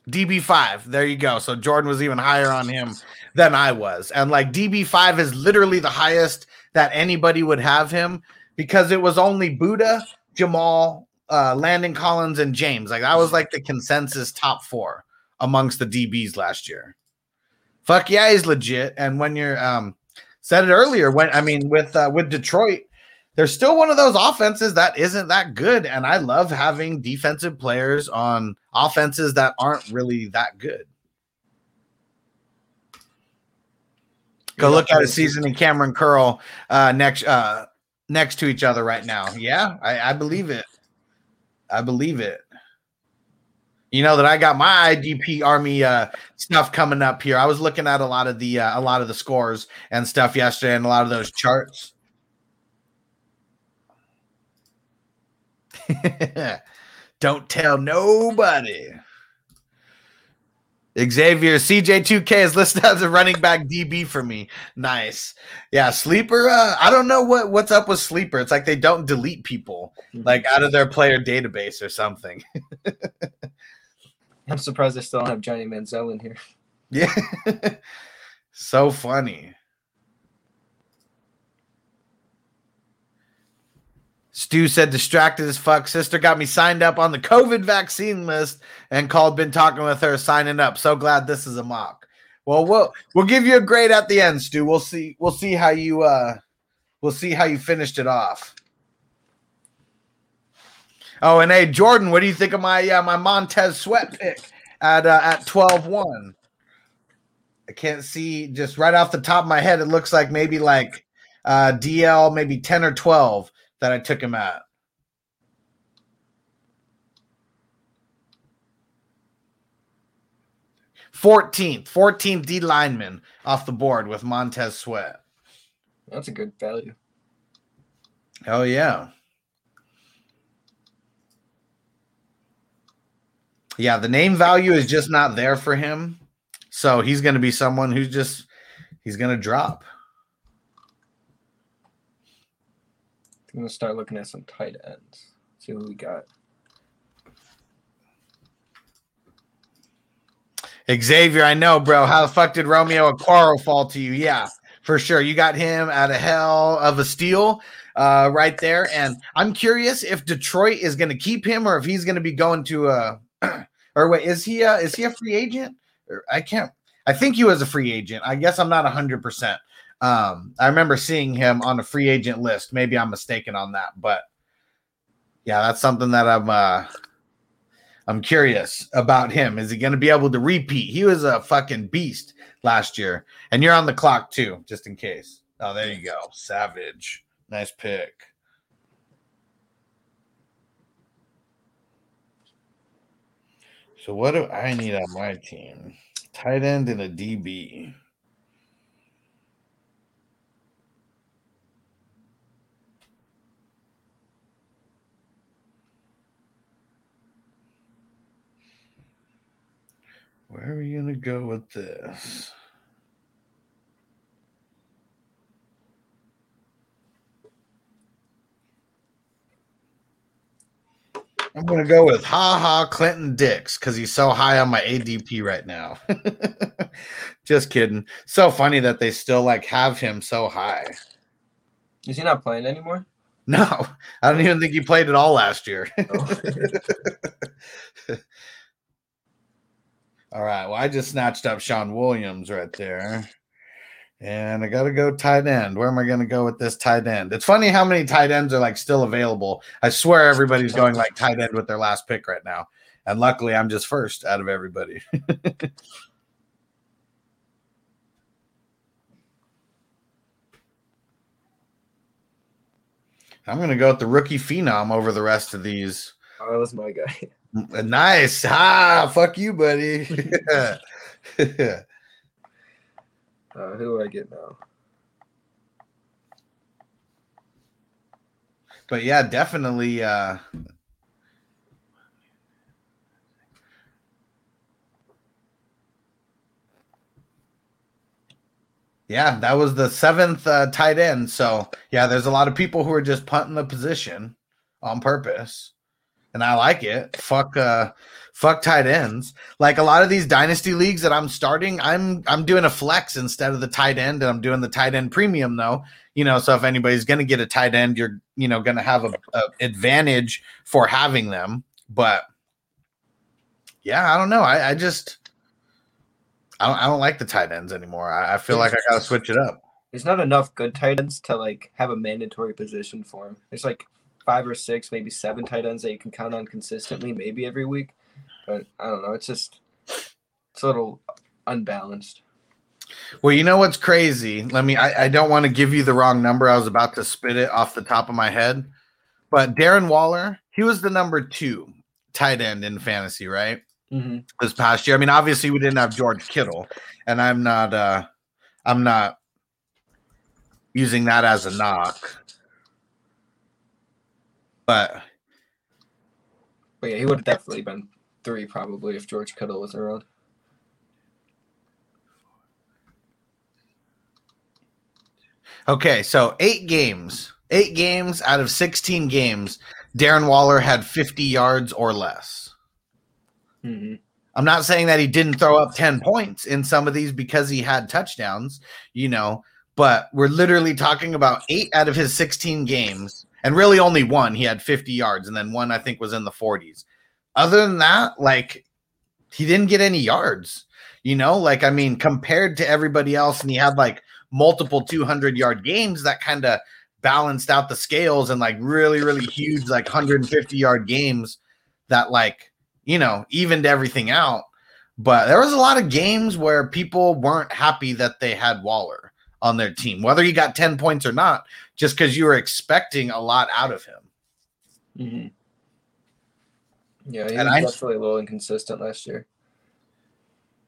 DB5. There you go. So Jordan was even higher on him than I was. And like DB5 is literally the highest that anybody would have him because it was only Budda, Jamal, uh, Landon Collins, and James. Like that was like the consensus top four amongst the DBs last year. Fuck yeah, he's legit. And when you're um said it earlier, when I mean with uh, with Detroit, they're still one of those offenses that isn't that good. And I love having defensive players on offenses that aren't really that good. Go look at a season and Kamren Curl uh, next uh, next to each other right now. Yeah, I, I believe it. I believe it. You know that I got my IDP Army uh, stuff coming up here. I was looking at a lot of the uh, a lot of the scores and stuff yesterday, and a lot of those charts. Don't tell nobody. Xavier CJ2K is listed as a running back DB for me. Nice. Yeah, sleeper. Uh, I don't know what what's up with sleeper. It's like they don't delete people like out of their player database or something. I'm surprised I still don't have Johnny Manziel in here. Yeah. so funny. Stu said distracted as fuck. Sister got me signed up on the COVID vaccine list and called, been talking with her, signing up. So glad this is a mock. Well, we'll we'll give you a grade at the end, Stu. We'll see. We'll see how you uh we'll see how you finished it off. Oh, and hey, Jordan, what do you think of my uh, my Montez Sweat pick at uh, at 12-1? I can't see just right off the top of my head. It looks like maybe like uh, DL, maybe 10 or 12 that I took him at. Fourteenth, fourteenth D lineman off the board with Montez Sweat. That's a good value. Oh yeah, yeah. The name value is just not there for him, so he's going to be someone who's just he's going to drop. I'm gonna start looking at some tight ends. See what we got. Xavier, I know, bro. How the fuck did Romeo Okwara fall to you? Yeah, for sure. You got him out of hell of a steal uh, right there. And I'm curious if Detroit is going to keep him or if he's going to be going to a. or wait, is he is he a free agent? I can't. I think he was a free agent. I guess I'm not 100. percent Um, I remember seeing him on a free agent list. Maybe I'm mistaken on that, but yeah, that's something that I'm. uh I'm curious about him. Is he going to be able to repeat? He was a fucking beast last year. And you're on the clock too, just in case. Oh, there you go. Savage. Nice pick. So what do I need on my team? Tight end and a DB. Where are we gonna go with this? I'm gonna go with Ha Ha Clinton Dix because he's so high on my ADP right now. Just kidding. So funny that they still like have him so high. Is he not playing anymore? No, I don't even think he played at all last year. Oh. All right. Well, I just snatched up Sean Williams right there. And I got to go tight end. Where am I going to go with this tight end? It's funny how many tight ends are like still available. I swear everybody's going like tight end with their last pick right now. And luckily, I'm just first out of everybody. I'm going to go with the rookie phenom over the rest of these. Oh, that was my guy. nice. Ah, fuck you, buddy. Uh, who do I get now? but yeah, definitely. Uh, yeah, that was the seventh uh, tight end. So yeah, there's a lot of people who are just punting the position on purpose, and I like it. Fuck, uh, fuck tight ends. Like a lot of these dynasty leagues that I'm starting, I'm I'm doing a flex instead of the tight end, and I'm doing the tight end premium though you know so if anybody's going to get a tight end you're you know going to have a, a advantage for having them but yeah i don't know i, I just I don't, I don't like the tight ends anymore i, I feel like i gotta switch it up There's not enough good tight ends to like have a mandatory position for him. There's like five or six, maybe seven tight ends that you can count on consistently, maybe every week. But I don't know. It's just it's a little unbalanced. well you know what's crazy let me i, I don't want to give you the wrong number i was about to spit it off the top of my head but darren waller he was the number two tight end in fantasy right Mm-hmm. this past year. I mean, obviously we didn't have George Kittle, and I'm not uh I'm not using that as a knock. But But yeah, he would have definitely been three probably if George Kittle was around. okay, so eight games, eight games out of 16 games, Darren Waller had 50 yards or less. Mm-hmm. I'm not saying that he didn't throw up 10 points in some of these because he had touchdowns, you know, but we're literally talking about eight out of his 16 games, and really only one. He had 50 yards, and then one I think was in the 40s. Other than that, like he didn't get any yards, you know, like I mean, compared to everybody else, and he had like multiple 200 yard games that kind of balanced out the scales and like really, really huge, like 150 yard games that like you know, evened everything out. But there was a lot of games where people weren't happy that they had Waller on their team, whether he got 10 points or not, just because you were expecting a lot out of him. Mm-hmm. Yeah, he And was definitely a little inconsistent last year.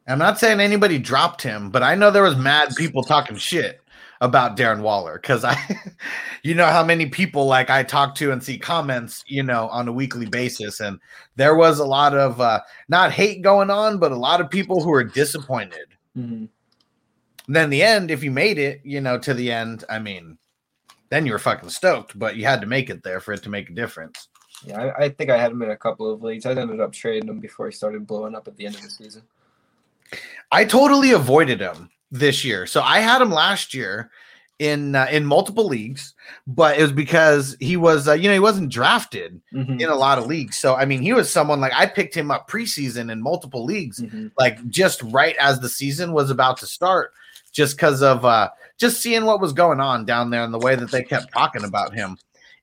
I'm not saying anybody dropped him, but I know there was mad people talking shit about Darren Waller because I, you know, how many people like I talk to and see comments, you know, on a weekly basis, and there was a lot of uh, not hate going on, but a lot of people who were disappointed. Mm-hmm. Then the end, if you made it, you know, to the end, I mean, then you were fucking stoked, but you had to make it there for it to make a difference. Yeah, I, I think I had him in a couple of leagues. I ended up trading him before he started blowing up at the end of the season. I totally avoided him this year. So I had him last year in uh, in multiple leagues, but it was because he was uh, you know he wasn't drafted Mm-hmm. in a lot of leagues. So I mean he was someone like I picked him up preseason in multiple leagues, Mm-hmm. like just right as the season was about to start, just because of uh, just seeing what was going on down there and the way that they kept talking about him.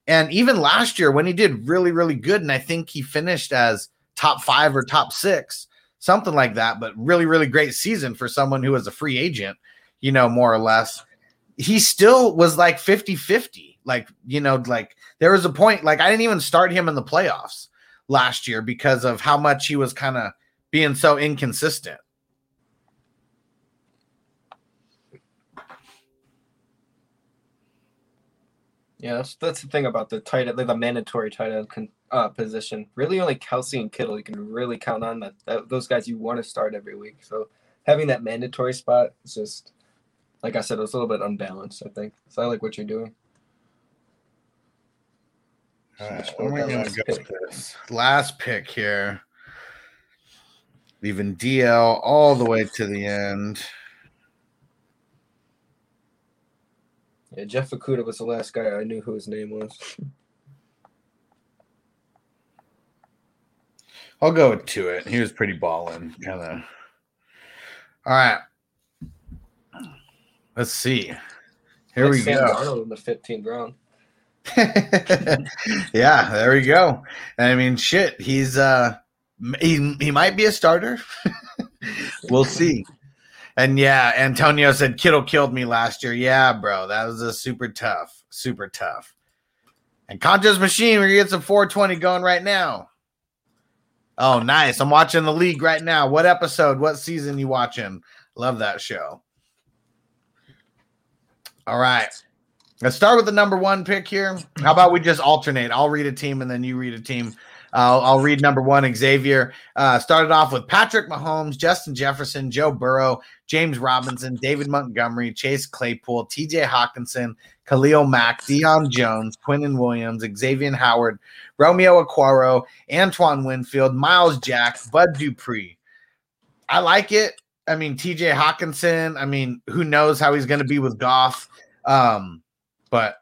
And even last year when he did really really good, and I think he finished as top five or top six something like that, but really, really great season for someone who was a free agent, you know, more or less. He still was like 50 50. Like, you know, like there was a point, like I didn't even start him in the playoffs last year because of how much he was kind of being so inconsistent. Yeah, that's, that's the thing about the tight end, like the mandatory tight end con, uh, position. Really, only Kelce and Kittle you can really count on that, that those guys you want to start every week. So having that mandatory spot is just, like I said, it's a little bit unbalanced. I think. So I like what you're doing. All right, Scroll where am I gonna last go pick. this? Last pick here. Leaving DL all the way to the end. Yeah, Jeff Okudah was the last guy I knew who his name was. I'll go to it. He was pretty balling, kind of. All right. Let's see. Here we Sam go. Darnold in the 15th round. yeah, there we go. I mean, shit. He's uh, he he might be a starter. we'll see. And yeah, Antonio said Kittle killed me last year. Yeah, bro, that was a super tough, super tough. And Concha's Machine, we're gonna get some 420 going right now. Oh, nice. I'm watching the league right now. What episode? What season you watching? Love that show. All right. Let's start with the number one pick here. How about we just alternate? I'll read a team and then you read a team. Uh, I'll read number one, Xavier. Uh, started off with Patrick Mahomes, Justin Jefferson, Joe Burrow, James Robinson, David Montgomery, Chase Claypool, TJ Hockenson, Khalil Mack, Deion Jones, Quinnen Williams, Xavier Howard, Romeo Okwara, Antoine Winfield, Myles Jack, Bud Dupree. I like it. I mean, TJ Hockenson, I mean, who knows how he's going to be with Goff. Um, but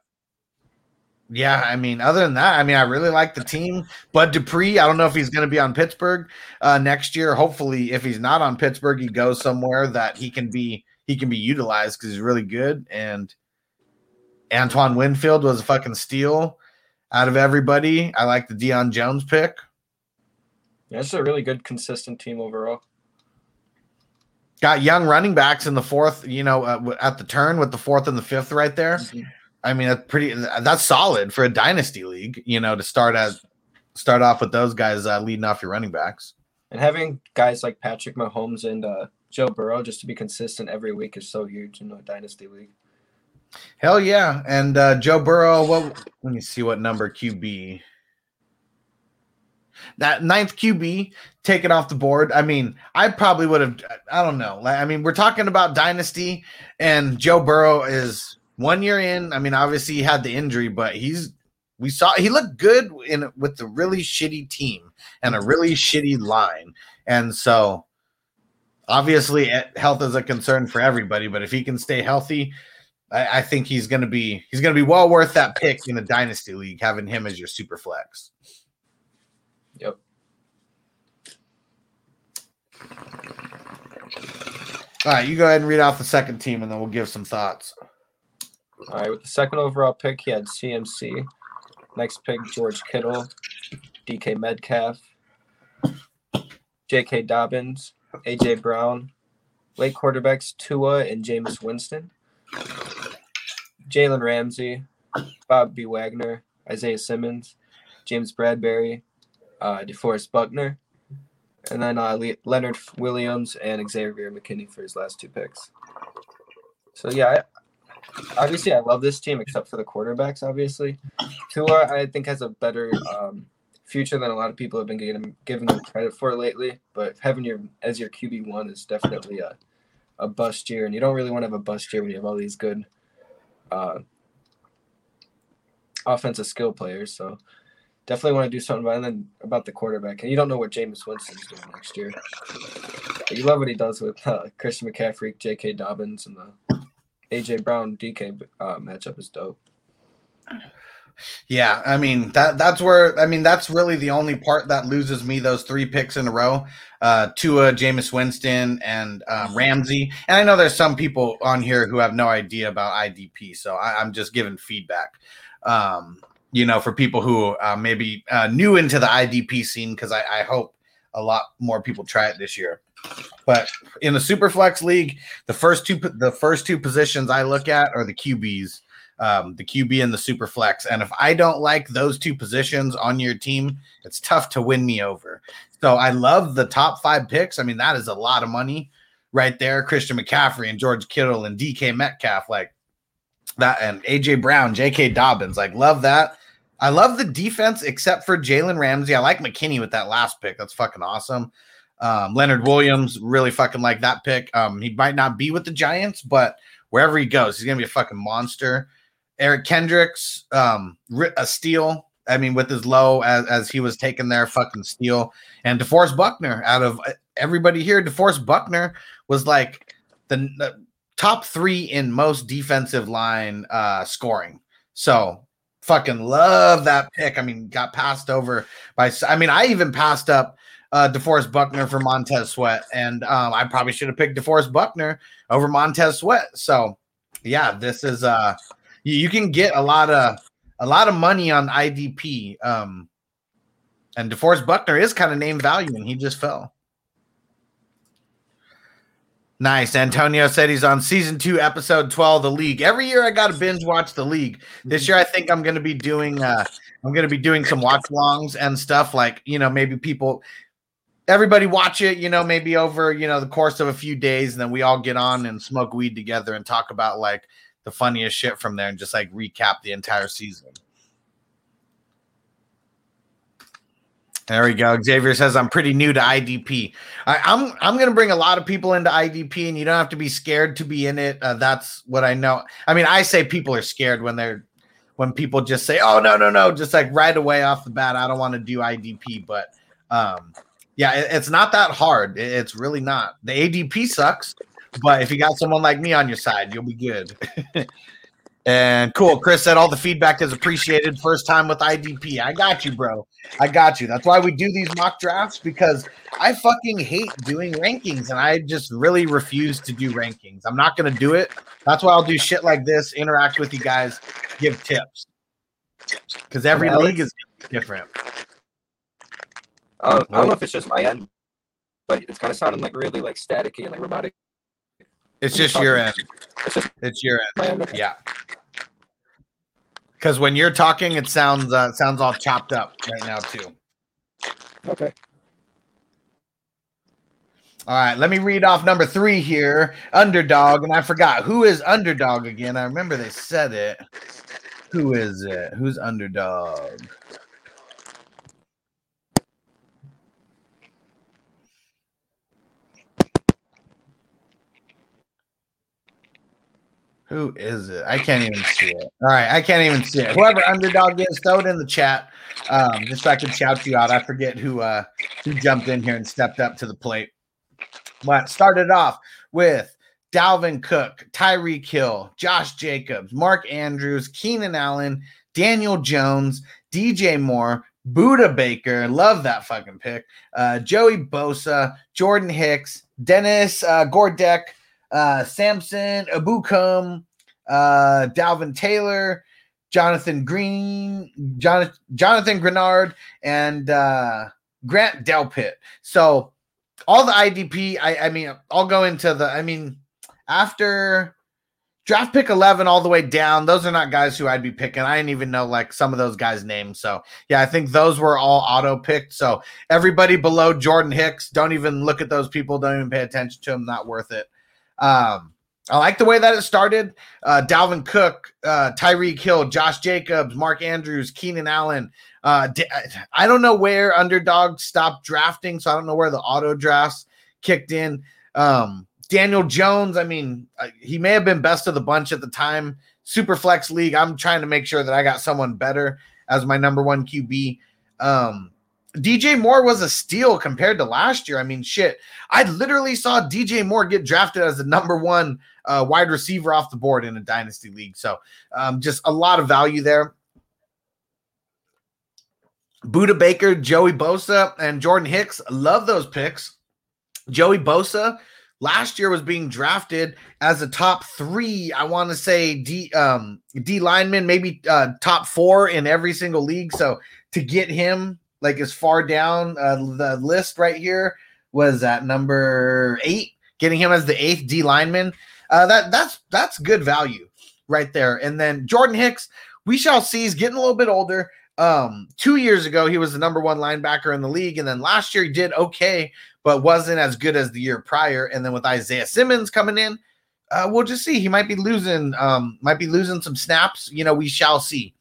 yeah, I mean, other than that, I mean, I really like the team. Bud Dupree, I don't know if he's going to be on Pittsburgh uh, next year. Hopefully, if he's not on Pittsburgh, he goes somewhere that he can be he can be utilized because he's really good. And Antoine Winfield was a fucking steal out of everybody. I like the Deion Jones pick. Yeah, it's a really good, consistent team overall. Got young running backs in the fourth, you know, uh, at the turn with the fourth and the fifth right there. I mean, that's pretty. That's solid for a dynasty league, you know, to start at start off with those guys uh, leading off your running backs. And having guys like Patrick Mahomes and uh, Joe Burrow just to be consistent every week is so huge in a dynasty league. Hell yeah! And uh, Joe Burrow. What? Let me see what number QB. That ninth QB taken off the board. I mean, I probably would have. I don't know. I mean, we're talking about dynasty, and Joe Burrow is one year in. I mean, obviously he had the injury, but he's. We saw he looked good in with the really shitty team and a really shitty line, and so obviously eh, health is a concern for everybody. But if he can stay healthy, I, I think he's going to be he's going to be well worth that pick in a dynasty league, having him as your super flex. Yep. All right, you go ahead and read off the second team, and then we'll give some thoughts. All right, with the second overall pick, he had CMC. Next pick, George Kittle, DK Metcalf, J.K. Dobbins, A.J. Brown, late quarterbacks Tua and Jameis Winston, Jalen Ramsey, Bob B. Wagner, Isaiah Simmons, James Bradberry, uh, DeForest Buckner, and then uh, Le- Leonard Williams and Xavier McKinney for his last two picks. So yeah, obviously I love this team except for the quarterbacks. Obviously, Tua I think has a better um, future than a lot of people have been giving giving him credit for lately. But having your as your QB one is definitely a a bust year, and you don't really want to have a bust year when you have all these good uh, offensive skill players. So definitely want to do something about, then about the quarterback. And you don't know what Jameis Winston's doing next year. But you love what he does with uh, Christian McCaffrey, J.K. Dobbins, and the AJ Brown DK uh, matchup is dope. Yeah, I mean that that's where I mean that's really the only part that loses me those three picks in a row. Uh Tua, Jameis Winston, and uh, Ramsey. And I know there's some people on here who have no idea about IDP, so I, I'm just giving feedback. Um, you know, for people who uh, maybe uh, new into the IDP scene, because I, I hope a lot more people try it this year. But in the Superflex League, the first two the first two positions I look at are the QBs um, the QB and the super flex. And if I don't like those two positions on your team, it's tough to win me over. So I love the top five picks. I mean, that is a lot of money right there. Christian McCaffrey and George Kittle and DK Metcalf, like that, and AJ Brown, JK Dobbins. Like, love that. I love the defense except for Jalen Ramsey. I like McKinney with that last pick. That's fucking awesome. Um, Leonard Williams, really fucking like that pick. Um, he might not be with the Giants, but wherever he goes, he's gonna be a fucking monster. Eric Kendricks, um, a steal. I mean, with as low as, as he was taken there, fucking steal. And DeForest Buckner, out of uh, everybody here, DeForest Buckner was like the, the top three in most defensive line uh, scoring. So fucking love that pick. I mean, got passed over by. I mean, I even passed up uh, DeForest Buckner for Montez Sweat, and um, I probably should have picked DeForest Buckner over Montez Sweat. So, yeah, this is uh, you, you can get a lot of a lot of money on IDP. Um, and DeForest Buckner is kind of name value, and he just fell. Nice. Antonio said he's on season two, episode 12 of the league. Every year I gotta binge watch the league. This year I think I'm gonna be doing uh I'm gonna be doing some watch longs and stuff like you know, maybe people everybody watch it, you know, maybe over, you know, the course of a few days, and then we all get on and smoke weed together and talk about like the funniest shit from there and just like recap the entire season. There we go. Xavier says I'm pretty new to IDP. I, I'm I'm gonna bring a lot of people into IDP, and you don't have to be scared to be in it. Uh, that's what I know. I mean, I say people are scared when they're when people just say, "Oh no, no, no," just like right away off the bat, I don't want to do IDP. But um, yeah, it- it's not that hard. It- It's really not. The ADP sucks, but if you got someone like me on your side, you'll be good. and cool. Chris said all the feedback is appreciated. First time with IDP. I got you, bro. I got you. That's why we do these mock drafts because I fucking hate doing rankings and I just really refuse to do rankings. I'm not going to do it. That's why I'll do shit like this, interact with you guys, give tips. Because every Alex? league is different. Uh, I don't know if it's just my end, but it's kind of sounding like really like staticky and like robotic. It's just your end. It's just It's your end. end. Yeah. Because when you're talking, it sounds uh, it sounds all chopped up right now too. Okay. All right, let me read off number three here. Underdog, and I forgot who is underdog again. I remember they said it. Who is it? Who's underdog? Who is it? I can't even see it. All right, I can't even see it. Whoever underdog is, throw it in the chat. Um, just so I can shout you out. I forget who uh who jumped in here and stepped up to the plate. But started off with Dalvin Cook, Tyreek Hill, Josh Jacobs, Mark Andrews, Keenan Allen, Daniel Jones, DJ Moore, Budda Baker, love that fucking pick. Uh, Joey Bosa, Jordan Hicks, Dennis uh, Gardeck, uh, Samson Ebukam, uh, Dalvin Taylor, Jonathan Green, Jonathan, Jonathan Greenard, and uh, Grant Delpit. So all the IDP, I, I mean, I'll go into the, I mean, after draft pick 11 all the way down, those are not guys who I'd be picking. I didn't even know like some of those guys' names. So yeah, I think those were all auto picked. So everybody below Jordan Hicks, don't even look at those people, don't even pay attention to them, not worth it. Um, I like the way that it started. Uh, Dalvin Cook, uh, Tyreek Hill, Josh Jacobs, Mark Andrews, Keenan Allen. Uh, I don't know where underdog stopped drafting, so I don't know where the auto drafts kicked in. Um, Daniel Jones, I mean, uh, he may have been best of the bunch at the time. Super flex league. I'm trying to make sure that I got someone better as my number one QB. Um, DJ Moore was a steal compared to last year. I mean, shit. I literally saw DJ Moore get drafted as the number one uh, wide receiver off the board in a dynasty league. So, um, just a lot of value there. Budda Baker, Joey Bosa, and Jordan Hicks. Love those picks. Joey Bosa last year was being drafted as a top three. I want to say D um, D lineman, maybe uh, top four in every single league. So to get him like as far down uh, the list right here was at number eight. Getting him as the eighth D lineman, uh, that that's that's good value right there. And then Jordan Hicks, we shall see. He's getting a little bit older. Um, two years ago, he was the number one linebacker in the league, and then last year he did okay, but wasn't as good as the year prior. And then with Isaiah Simmons coming in, uh, we'll just see. He might be losing, um, might be losing some snaps. You know, we shall see.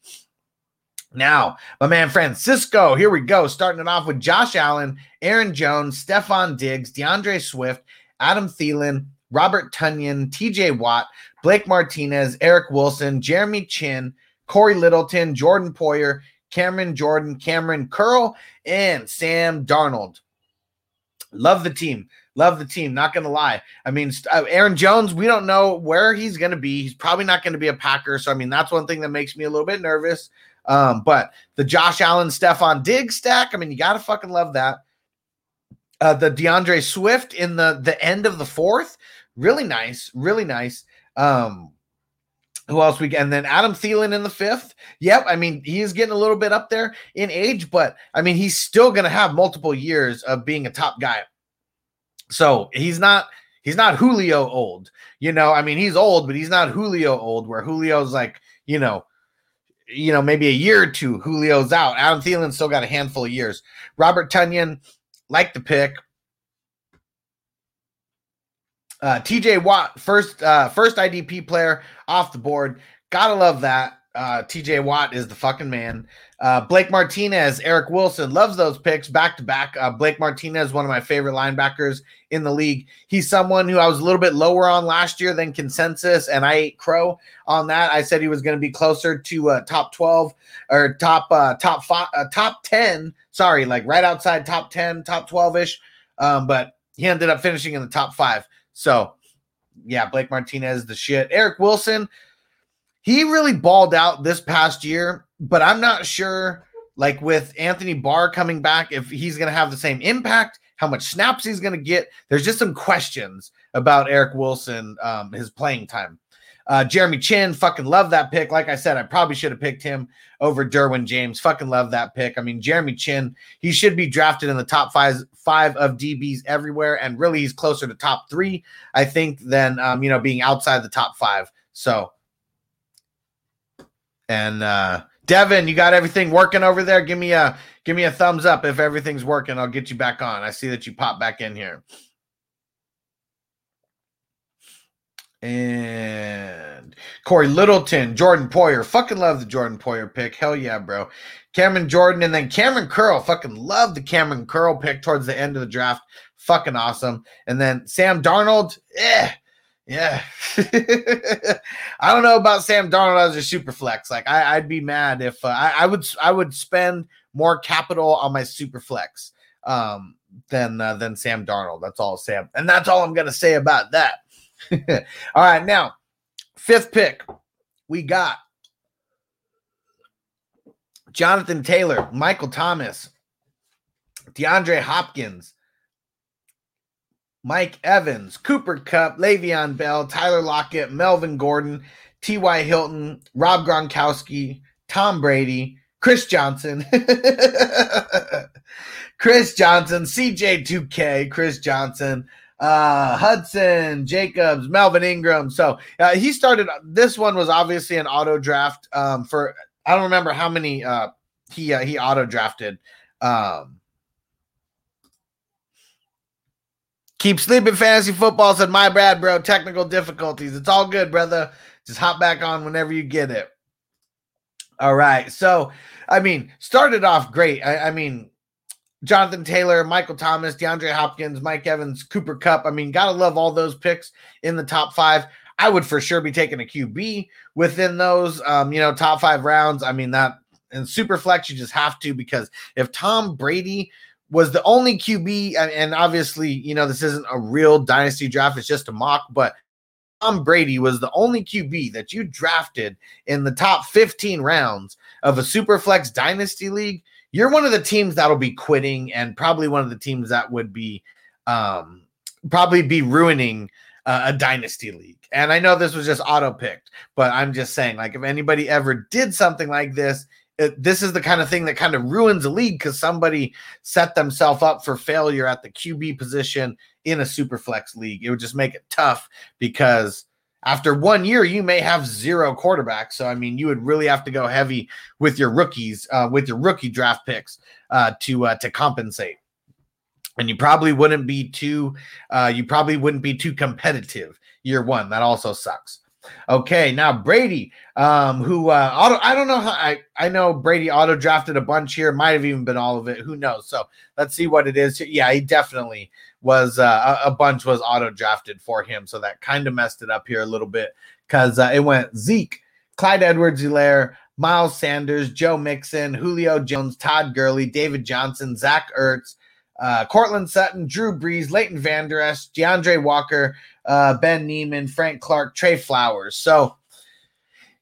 Now, my man Francisco, here we go. Starting it off with Josh Allen, Aaron Jones, Stefon Diggs, D'Andre Swift, Adam Thielen, Robert Tonyan, TJ Watt, Blake Martinez, Eric Wilson, Jeremy Chinn, Corey Littleton, Jordan Poyer, Cameron Jordan, Kamren Curl, and Sam Darnold. Love the team. Love the team. Not going to lie. I mean, uh, Aaron Jones, we don't know where he's going to be. He's probably not going to be a Packer. So, I mean, that's one thing that makes me a little bit nervous. Um, but the Josh Allen, Stefon Diggs stack, I mean, you got to fucking love that. Uh, the D'Andre Swift in the the end of the fourth, really nice, really nice. Um, who else we and then Adam Thielen in the fifth. Yep, I mean he is getting a little bit up there in age, but I mean he's still going to have multiple years of being a top guy. So he's not he's not Julio old. You know, I mean, he's old, but he's not Julio old. Where Julio's like, you know, you know, maybe a year or two. Julio's out. Adam Thielen still got a handful of years. Robert Tonyan, like the pick. Uh, TJ Watt, first uh, first IDP player off the board. Gotta love that. Uh, TJ Watt is the fucking man. Uh, Blake Martinez, Eric Wilson loves those picks back to back. Uh, Blake Martinez, one of my favorite linebackers in the league. He's someone who I was a little bit lower on last year than consensus, and I ate crow on that. I said he was going to be closer to uh, top twelve or top uh, top five, uh, top ten. Sorry, like right outside top ten, top twelve ish. Um, but he ended up finishing in the top five. So, yeah, Blake Martinez, the shit. Eric Wilson, he really balled out this past year, but I'm not sure, like with Anthony Barr coming back, if he's going to have the same impact, how much snaps he's going to get. There's just some questions about Eric Wilson, um, his playing time. Uh, Jeremy Chinn, fucking love that pick. Like I said, I probably should have picked him over Derwin James. Fucking love that pick. I mean, Jeremy Chinn, he should be drafted in the top five five of DBs everywhere, and really he's closer to top three, I think, than um, you know being outside the top five. So, and uh, Devin, you got everything working over there? Give me a give me a thumbs up if everything's working. I'll get you back on. I see that you pop back in here. And Corey Littleton, Jordan Poyer. Fucking love the Jordan Poyer pick. Hell yeah, bro. Cameron Jordan and then Kamren Curl. Fucking love the Kamren Curl pick towards the end of the draft. Fucking awesome. And then Sam Darnold. Eh, yeah. I don't know about Sam Darnold as a super flex. Like I, would be mad if uh, I, I, would I would spend more capital on my super flex um, than uh, than Sam Darnold. That's all Sam. And that's all I'm gonna say about that. All right, now fifth pick, we got Jonathan Taylor, Michael Thomas, DeAndre Hopkins, Mike Evans, Cooper Kupp, Le'Veon Bell, Tyler Lockett, Melvin Gordon, T.Y. Hilton, Rob Gronkowski, Tom Brady, Chris Johnson, Chris Johnson, CJ2K, Chris Johnson, uh Hudson, Jacobs, Melvin Ingram. So uh, he started this one was obviously an auto draft um for I don't remember how many uh he uh, he auto drafted. Um Keep sleeping fantasy football said my bad, bro. Technical difficulties. It's all good, brother. Just hop back on whenever you get it. All right. So, I mean, started off great. I, I mean, Jonathan Taylor, Michael Thomas, DeAndre Hopkins, Mike Evans, Cooper Kupp. I mean, gotta love all those picks in the top five. I would for sure be taking a QB within those, um, you know, top five rounds. I mean, that and super flex, you just have to because if Tom Brady was the only QB, and, obviously, you know, this isn't a real dynasty draft, it's just a mock, but Tom Brady was the only QB that you drafted in the top 15 rounds of a super flex dynasty league you're one of the teams that'll be quitting and probably one of the teams that would be um, probably be ruining uh, a dynasty league. And I know this was just auto picked, but I'm just saying, like, if anybody ever did something like this, it, this is the kind of thing that kind of ruins a league because somebody set themselves up for failure at the QB position in a super flex league. It would just make it tough because after one year, you may have zero quarterbacks. So, I mean, you would really have to go heavy with your rookies, uh, with your rookie draft picks uh, to uh, to compensate. And you probably wouldn't be too, uh, you probably wouldn't be too competitive year one. That also sucks. Okay, now Brady, um, who uh, auto, I don't know how I I know Brady auto drafted a bunch here, might have even been all of it. Who knows? So let's see what it is. Yeah, he definitely was uh, a, a bunch was auto drafted for him, so that kind of messed it up here a little bit because uh, it went Zeke, Clyde Edwards-Helaire, Miles Sanders, Joe Mixon, Julio Jones, Todd Gurley, David Johnson, Zach Ertz, uh, Courtland Sutton, Drew Brees, Leighton Vander Esch, DeAndre Walker, uh, Ben Niemann, Frank Clark, Trey Flowers. So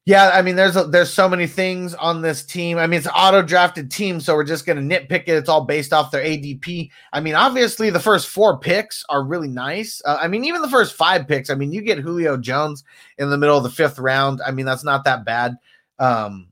yeah, I mean, there's a, there's so many things on this team. I mean, it's auto drafted team, so we're just gonna nitpick it. It's all based off their ADP. I mean, obviously, the first four picks are really nice. Uh, I mean, even the first five picks. I mean, you get Julio Jones in the middle of the fifth round. I mean, that's not that bad. Um,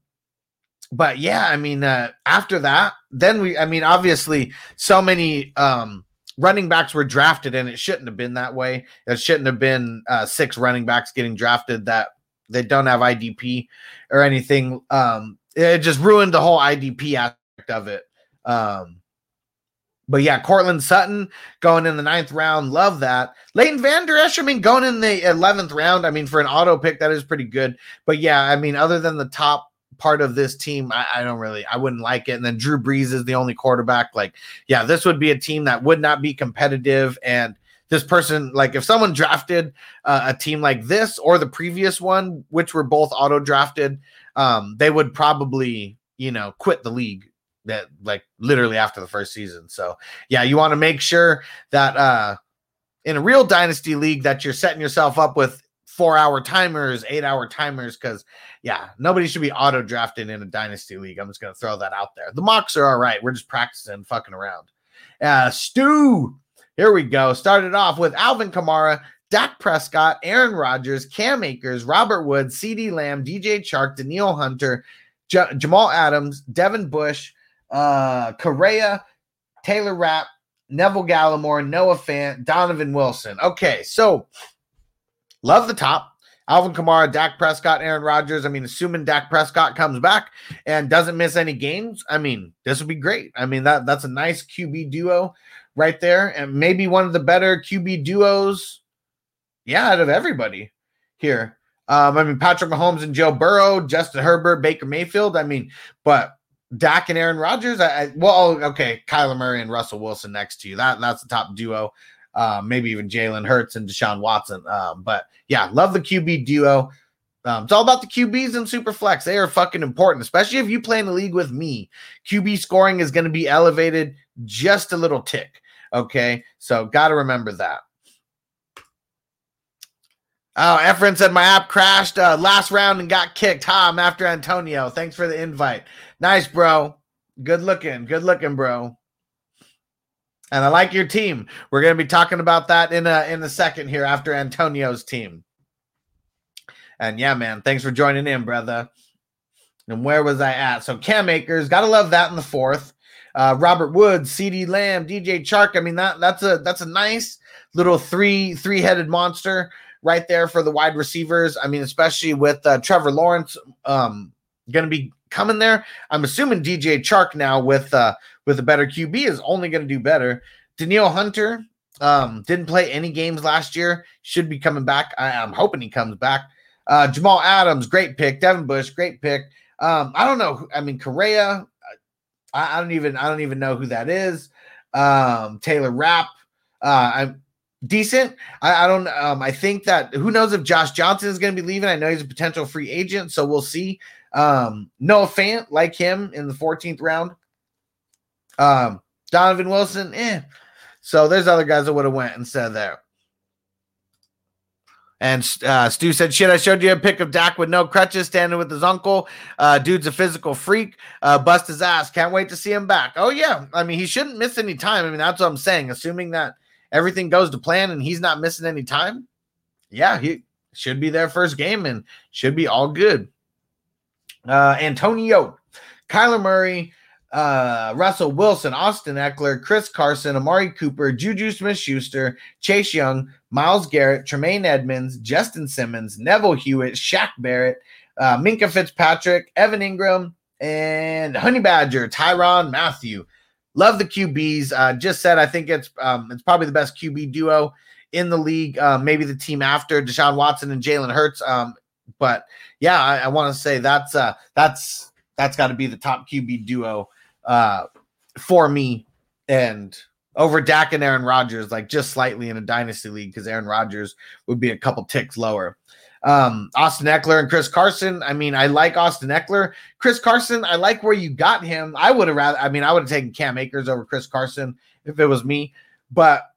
but yeah, I mean, uh, after that, then we. I mean, obviously, so many um, running backs were drafted, and it shouldn't have been that way. It shouldn't have been uh, six running backs getting drafted that they don't have IDP or anything. Um, it just ruined the whole IDP aspect of it. Um, but yeah, Courtland Sutton going in the ninth round, love that. Leighton Vander Esch, I mean, going in the eleventh round, I mean, for an auto pick, that is pretty good. But yeah, I mean, other than the top part of this team, I, I don't really, I wouldn't like it. And then Drew Brees is the only quarterback. Like, yeah, this would be a team that would not be competitive. And this person, like, if someone drafted uh, a team like this or the previous one, which were both auto drafted, um, they would probably, you know, quit the league that like literally after the first season. So yeah, you want to make sure that uh in a real dynasty league that you're setting yourself up with four hour timers, eight hour timers, because yeah, nobody should be auto drafted in a dynasty league. I'm just gonna throw that out there. The mocks are all right. We're just practicing fucking around. Uh Stu, here we go. Started off with Alvin Kamara, Dak Prescott, Aaron Rodgers, Cam Akers, Robert Woods, CeeDee Lamb, DJ Chark, Danielle Hunter, J- Jamal Adams, Devin Bush, uh, Correa, Taylor Rapp, Neville Gallimore, Noah Fant, Donovan Wilson. Okay, so love the top. Alvin Kamara, Dak Prescott, Aaron Rodgers. I mean, assuming Dak Prescott comes back and doesn't miss any games, I mean, this would be great. I mean, that that's a nice QB duo right there, and maybe one of the better QB duos, yeah, out of everybody here. Um, I mean, Patrick Mahomes and Joe Burrow, Justin Herbert, Baker Mayfield. I mean, but Dak and Aaron Rodgers. I, I well, okay, Kyler Murray and Russell Wilson next to you. That that's the top duo. Uh, maybe even Jalen Hurts and Deshaun Watson. Um, but yeah, love the QB duo. Um, it's all about the QBs and super flex. They are fucking important, especially if you play in the league with me. QB scoring is going to be elevated just a little tick. Okay, so got to remember that. Oh, Efren said my app crashed uh, last round and got kicked. Ha, I'm after Antonio. Thanks for the invite. Nice, bro. Good looking. Good looking, bro. And I like your team. We're going to be talking about that in a in a second here after Antonio's team. And yeah, man, thanks for joining in, brother. And where was I at? So Cam Akers, gotta love that in the fourth. Uh, Robert Woods, CeeDee Lamb, DJ Chark. I mean that that's a that's a nice little three three headed monster right there for the wide receivers. I mean, especially with uh, Trevor Lawrence um, going to be coming there. I'm assuming DJ Chark now with uh, with a better QB is only going to do better. Danielle Hunter um, didn't play any games last year. Should be coming back. I, am hoping he comes back. Uh, Jamal Adams, great pick. Devin Bush, great pick. Um, I don't know. I mean, Correa. I, I don't even. I don't even know who that is. Um, Taylor Rapp. Uh, I'm decent. I, I don't. Um, I think that who knows if Josh Johnson is going to be leaving. I know he's a potential free agent, so we'll see. Um, Noah Fant, like him in the 14th round. Um, Donovan Wilson, eh. So there's other guys that would have went instead of there. And uh, Stu said, "Shit, I showed you a pic of Dak with no crutches, standing with his uncle. Uh, dude's a physical freak. Uh, bust his ass. Can't wait to see him back. Oh yeah, I mean he shouldn't miss any time. I mean that's what I'm saying. Assuming that everything goes to plan and he's not missing any time, yeah, he should be their first game and should be all good. Uh, Antonio, Kyler Murray, uh, Russell Wilson, Austin Ekeler, Chris Carson, Amari Cooper, Juju Smith Schuster, Chase Young, Myles Garrett, Tremaine Edmunds, Justin Simmons, Neville Hewitt, Shaq Barrett, uh, Minkah Fitzpatrick, Evan Ingram, and Honey Badger, Tyrann Mathieu. Love the QBs. Uh, just said I think it's um, it's probably the best QB duo in the league. Uh, maybe the team after Deshaun Watson and Jalen Hurts. Um, but yeah, I, I want to say that's uh, that's that's got to be the top QB duo uh, for me and over Dak and Aaron Rodgers, like just slightly in a dynasty league because Aaron Rodgers would be a couple ticks lower. Um, Austin Ekeler and Chris Carson. I mean, I like Austin Ekeler. Chris Carson, I like where you got him. I would have rather, I mean, I would have taken Cam Akers over Chris Carson if it was me, but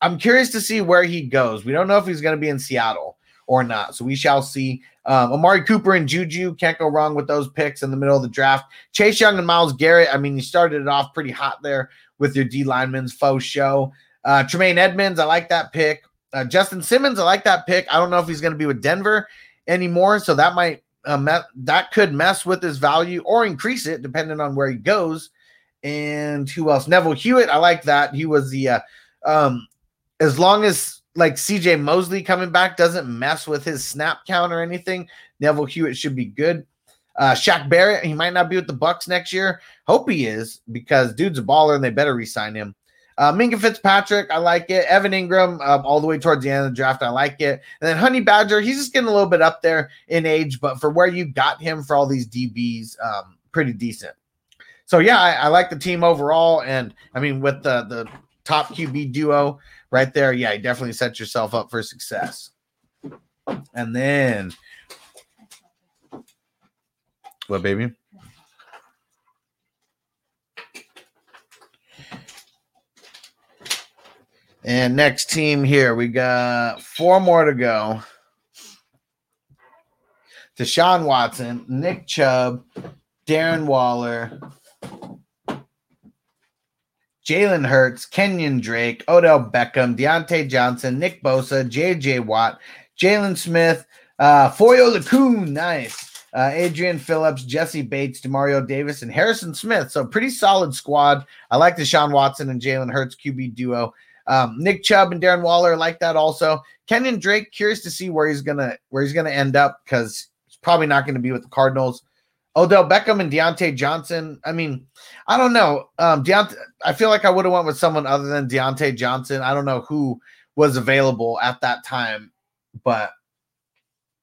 I'm curious to see where he goes. We don't know if he's going to be in Seattle or not. So we shall see. Um, Amari Cooper and Juju can't go wrong with those picks in the middle of the draft. Chase Young and Myles Garrett. I mean, you started it off pretty hot there with your D linemen's faux show. Uh, Tremaine Edmunds, I like that pick. Uh, Justin Simmons, I like that pick. I don't know if he's going to be with Denver anymore, so that might uh, me- that could mess with his value or increase it depending on where he goes. And who else? Neville Hewitt, I like that. He was the uh, Um, as long as like CJ Mosley coming back doesn't mess with his snap count or anything, Neville Hewitt should be good. Uh, Shaq Barrett, he might not be with the Bucs next year. Hope he is because dude's a baller and they better re-sign him. Uh, Minkah Fitzpatrick, I like it. Evan Ingram, um, all the way towards the end of the draft, I like it. And then Honey Badger, he's just getting a little bit up there in age, but for where you got him for all these DBs, um, pretty decent. So yeah, I, I like the team overall, and I mean with the the top QB duo right there, yeah, you definitely set yourself up for success. And then what, baby? And next team here, we got four more to go. Deshaun Watson, Nick Chubb, Darren Waller, Jalen Hurts, Kenyon Drake, Odell Beckham, Diontae Johnson, Nick Bosa, JJ Watt, Jaylon Smith, uh, Foye Oluokun, nice. Uh, Adrian Phillips, Jessie Bates, Demario Davis, and Harrison Smith. So pretty solid squad. I like the Sean Watson and Jalen Hurts QB duo. Um, Nick Chubb and Darren Waller like that also. Kenyon Drake, curious to see where he's gonna where he's gonna end up because he's probably not going to be with the Cardinals. Odell Beckham and Diontae Johnson. I mean, I don't know. Um, Diontae, I feel like I would have went with someone other than Diontae Johnson. I don't know who was available at that time, but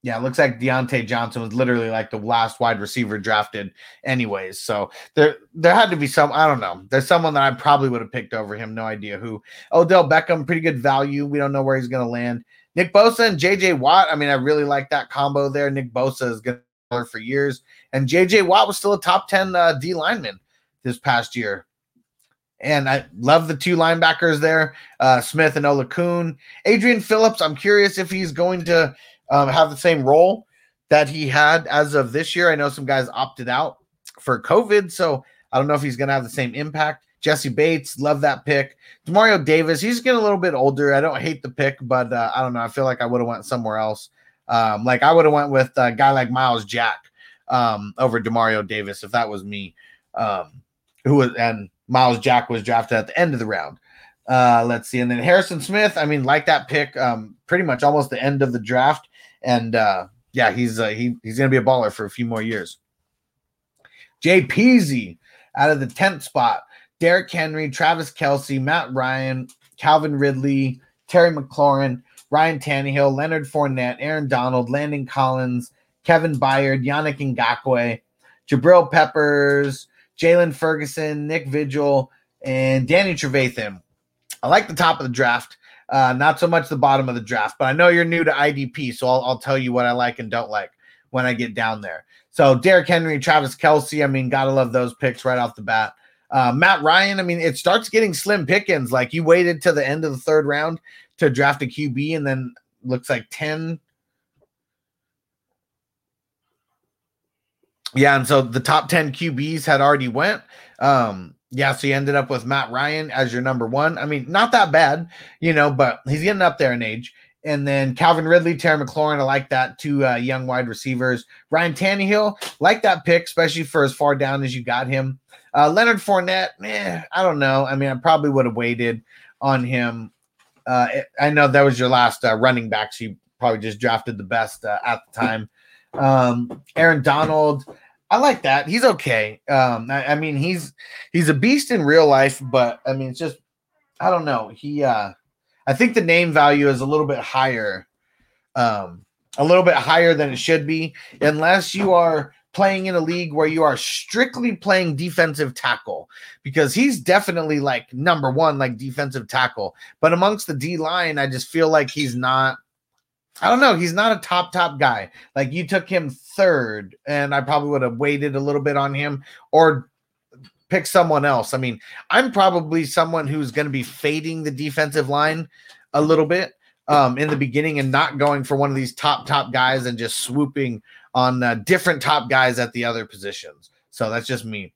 yeah, it looks like Diontae Johnson was literally like the last wide receiver drafted, anyways. So there, there had to be some. I don't know. There's someone that I probably would have picked over him. No idea who. Odell Beckham, pretty good value. We don't know where he's going to land. Nick Bosa and JJ Watt. I mean, I really like that combo there. Nick Bosa is going for years, and JJ Watt was still a top ten uh, D lineman this past year. And I love the two linebackers there, uh, Smith and Oluokun. Adrian Phillips. I'm curious if he's going to um, have the same role that he had as of this year. I know some guys opted out for COVID, so I don't know if he's going to have the same impact. Jessie Bates, love that pick. Demario Davis, he's getting a little bit older. I don't hate the pick, but uh, I don't know. I feel like I would have went somewhere else. Um, like I would have went with a guy like Myles Jack um, over Demario Davis if that was me. Um, who was and Myles Jack was drafted at the end of the round. Uh, let's see, and then Harrison Smith. I mean, like that pick, um, pretty much almost the end of the draft, and uh, yeah, he's uh, he he's gonna be a baller for a few more years. Jay Peasy out of the tenth spot. Derrick Henry, Travis Kelce, Matt Ryan, Calvin Ridley, Terry McLaurin, Ryan Tannehill, Leonard Fournette, Aaron Donald, Landon Collins, Kevin Byard, Yannick Ngakoue, Jabrill Peppers, Jaylon Ferguson, Nick Vigil, and Danny Trevathan. I like the top of the draft, uh, not so much the bottom of the draft, but I know you're new to IDP, so I'll, I'll tell you what I like and don't like when I get down there. So Derrick Henry, Travis Kelce, I mean, gotta love those picks right off the bat. Uh, Matt Ryan, I mean, it starts getting slim pickings. Like you waited to the end of the third round to draft a QB, and then looks like 10. Yeah, and so the top 10 QBs had already went. Um, yeah, so you ended up with Matt Ryan as your number one. I mean, not that bad, you know, but he's getting up there in age. And then Calvin Ridley, Terry McLaurin, I like that. Two uh, young wide receivers. Ryan Tannehill, like that pick, especially for as far down as you got him. Uh, Leonard Fournette, eh, I don't know. I mean, I probably would have waited on him. Uh, I know that was your last uh, running back, so you probably just drafted the best uh, at the time. Um, Aaron Donald, I like that. He's okay. Um, I, I mean, he's he's a beast in real life, but I mean, it's just I don't know. He, uh, I think the name value is a little bit higher, um, a little bit higher than it should be, unless you are playing in a league where you are strictly playing defensive tackle because he's definitely like number one, like defensive tackle. But amongst the D line, I just feel like he's not. I don't know. He's not a top top guy. Like you took him third, and I probably would have waited a little bit on him or pick someone else. I mean, I'm probably someone who's going to be fading the defensive line a little bit um, in the beginning and not going for one of these top top guys and just swooping on uh, different top guys at the other positions. So that's just me.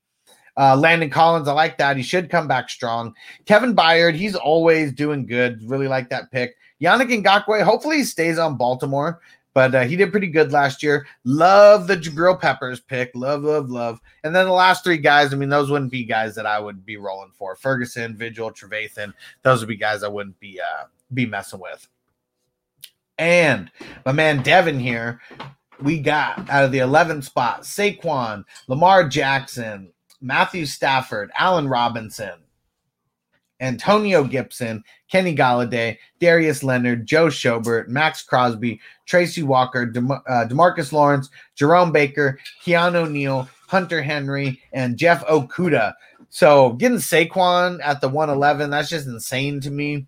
Uh, Landon Collins, I like that. He should come back strong. Kevin Byard, he's always doing good. Really like that pick. Yannick Ngakoue, hopefully he stays on Baltimore, but uh, he did pretty good last year. Love the Jabrill Peppers pick. Love, love, love. And then the last three guys, I mean, those wouldn't be guys that I would be rolling for. Ferguson, Vigil, Trevathan, those would be guys I wouldn't be uh, be messing with. And my man Devin here, we got out of the 11th spot Saquon, Lamar Jackson, Matthew Stafford, Allen Robinson, Antonio Gibson, Kenny Golladay, Darius Leonard, Joe Schobert, Maxx Crosby, Tracy Walker, uh, Demarcus Lawrence, Jerome Baker, Keanu Neal, Hunter Henry, and Jeff Okudah. So getting Saquon at the 111, that's just insane to me.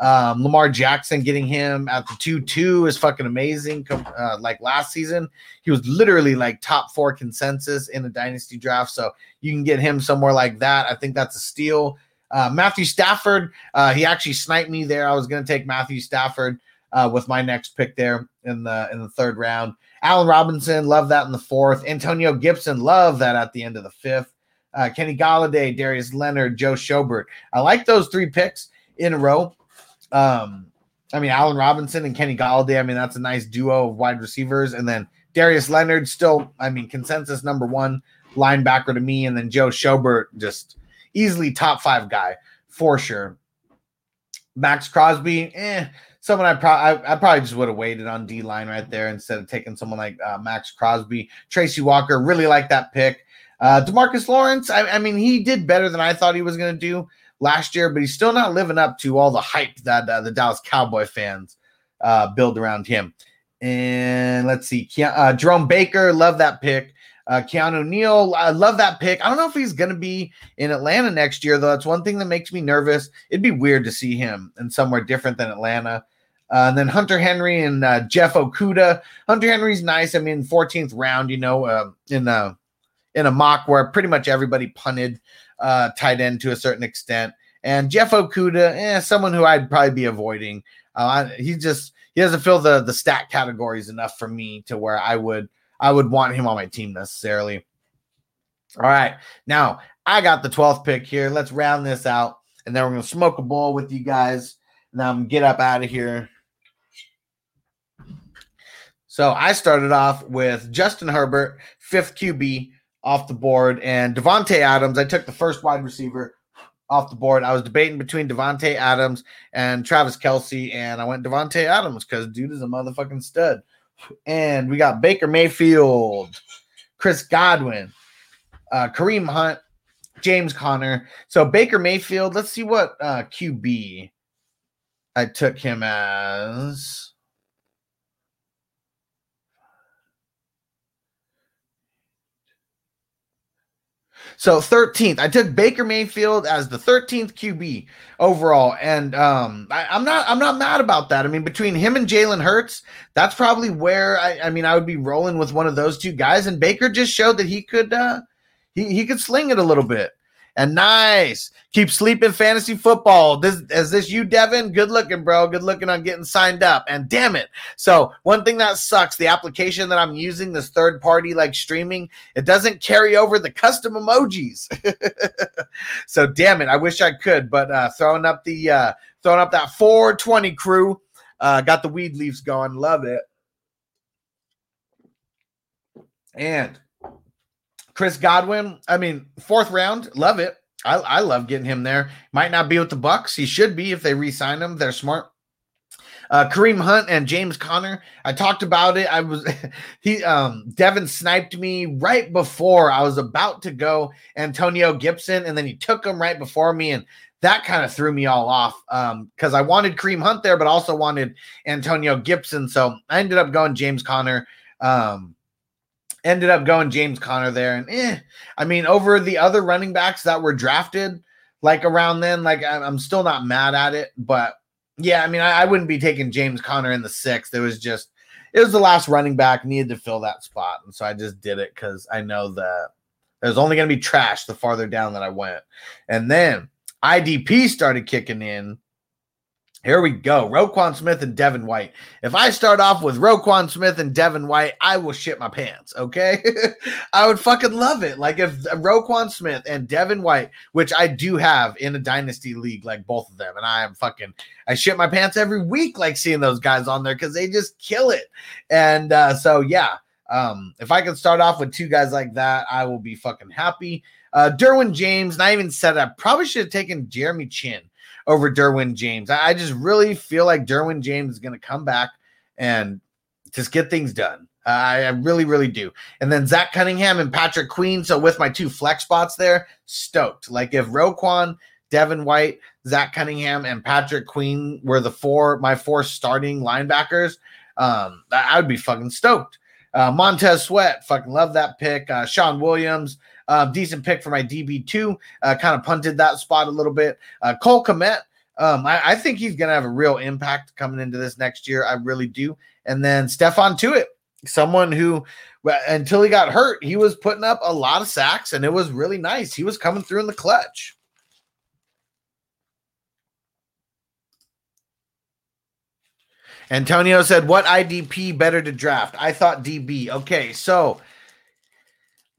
Um, Lamar Jackson getting him at the 2 2 is fucking amazing. Uh, like last season, he was literally like top four consensus in the dynasty draft. So you can get him somewhere like that. I think that's a steal. Uh, Matthew Stafford, uh, he actually sniped me there. I was going to take Matthew Stafford uh, with my next pick there in the in the third round. Allen Robinson, love that in the fourth. Antonio Gibson, love that at the end of the fifth. Uh, Kenny Golladay, Darius Leonard, Joe Schobert. I like those three picks in a row. Um, I mean, Allen Robinson and Kenny Golladay. I mean, that's a nice duo of wide receivers. And then Darius Leonard, still, I mean, consensus number one linebacker to me. And then Joe Schobert, just easily top five guy for sure. Maxx Crosby, eh, someone I, pro- I, I probably just would have waited on D line right there instead of taking someone like uh, Maxx Crosby. Tracy Walker, really like that pick. Uh, Demarcus Lawrence, I, I mean, he did better than I thought he was going to do last year, but he's still not living up to all the hype that uh, the Dallas Cowboy fans uh, build around him. And let's see, Ke- uh, Jerome Baker, love that pick. Uh, Keanu Neal, I love that pick. I don't know if he's going to be in Atlanta next year, though. That's one thing that makes me nervous. It'd be weird to see him in somewhere different than Atlanta. Uh, and then Hunter Henry and uh, Jeff Okudah. Hunter Henry's nice. I mean, 14th round, you know, uh, in a in a mock where pretty much everybody punted uh, tight end to a certain extent. And Jeff Okudah, eh, someone who I'd probably be avoiding. Uh, he just he doesn't fill the the stat categories enough for me to where I would I would want him on my team necessarily. All right, now I got the 12th pick here. Let's round this out, and then we're gonna smoke a bowl with you guys. And I'm get up out of here. So I started off with Justin Herbert, fifth QB off the board, and Davante Adams. I took the first wide receiver off the board. I was debating between Davante Adams and Travis Kelce, and I went Davante Adams because dude is a motherfucking stud. And we got Baker Mayfield, Chris Godwin, uh, Kareem Hunt, James Conner. So Baker Mayfield, let's see what uh, QB I took him as. So 13th, I took Baker Mayfield as the 13th QB overall, and um, I, I'm not I'm not mad about that. I mean, between him and Jalen Hurts, that's probably where I, I mean I would be rolling with one of those two guys. And Baker just showed that he could uh, he he could sling it a little bit. And nice, keep sleeping fantasy football. This is this you, Devin? Good looking, bro. Good looking on getting signed up. And damn it, so one thing that sucks: the application that I'm using, this third party like streaming, it doesn't carry over the custom emojis. so damn it, I wish I could. But uh, throwing up the uh, throwing up that 420 crew, uh, got the weed leaves going. Love it. And Chris Godwin, I mean, fourth round, love it. I, I love getting him there. Might not be with the Bucs. He should be if they re-sign him. They're smart. Uh, Kareem Hunt and James Conner. I talked about it. I was he um Devin sniped me right before I was about to go Antonio Gibson, and then he took him right before me, and that kind of threw me all off. Um, because I wanted Kareem Hunt there, but also wanted Antonio Gibson. So I ended up going James Conner. Um, ended up going James Conner there. And eh, I mean, over the other running backs that were drafted like around then, like I'm still not mad at it. But yeah, I mean, I, I wouldn't be taking James Conner in the sixth. It was just, it was the last running back, needed to fill that spot. And so I just did it because I know that there's only going to be trash the farther down that I went. And then IDP started kicking in. Here we go. Roquan Smith and Devin White. If I start off with Roquan Smith and Devin White, I will shit my pants. Okay. I would fucking love it. Like if Roquan Smith and Devin White, which I do have in a dynasty league, like both of them, and I am fucking, I shit my pants every week, like seeing those guys on there because they just kill it. And uh, so, yeah. Um, if I can start off with two guys like that, I will be fucking happy. Uh, Derwin James, not even said I probably should have taken Jeremy Chinn over Derwin James. I, just really feel like Derwin James is going to come back and just get things done. I, I really, really do. And then Zach Cunningham and Patrick Queen. So with my two flex spots there, stoked. Like if Roquan, Devin White, Zach Cunningham, and Patrick Queen were the four, my four starting linebackers, um, I would be fucking stoked. Uh, Montez Sweat, fucking love that pick. Uh, Sean Williams, uh, decent pick for my DB2. Uh, kind of punted that spot a little bit. Uh, Cole Kmet, um, I, I think he's going to have a real impact coming into this next year. I really do. And then Stephon Tuitt, someone who, until he got hurt, he was putting up a lot of sacks and it was really nice. He was coming through in the clutch. Antonio said, What IDP better to draft? I thought DB. Okay, so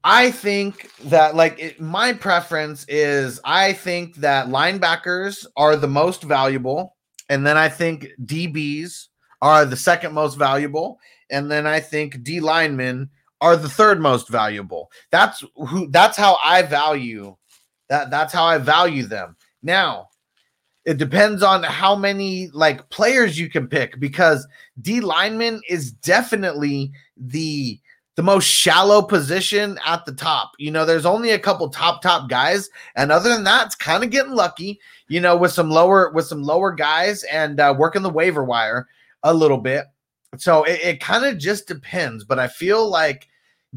I think that, like, it, my preference is I think that linebackers are the most valuable. And then I think DBs are the second most valuable. And then I think D linemen are the third most valuable. That's who, that's how I value that. That's how I value them. Now, it depends on how many like players you can pick because D lineman is definitely the the most shallow position at the top. You know, there's only a couple top top guys, and other than that, it's kind of getting lucky. You know, with some lower with some lower guys and uh, working the waiver wire a little bit. So it, it kind of just depends. But I feel like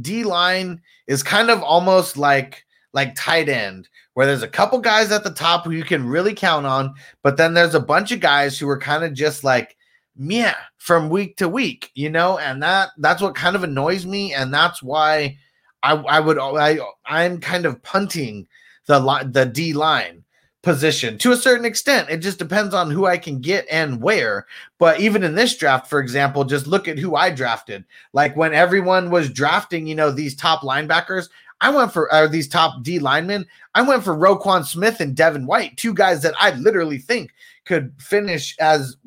D line is kind of almost like like tight end where there's a couple guys at the top who you can really count on, but then there's a bunch of guys who are kind of just like yeah from week to week, you know, and that that's what kind of annoys me, and that's why I I would I I'm kind of punting the the D line position to a certain extent. It just depends on who I can get and where. But even in this draft, for example, just look at who I drafted. Like when everyone was drafting, you know, these top linebackers, I went for uh, these top D linemen. I went for Roquan Smith and Devin White, two guys that I literally think could finish as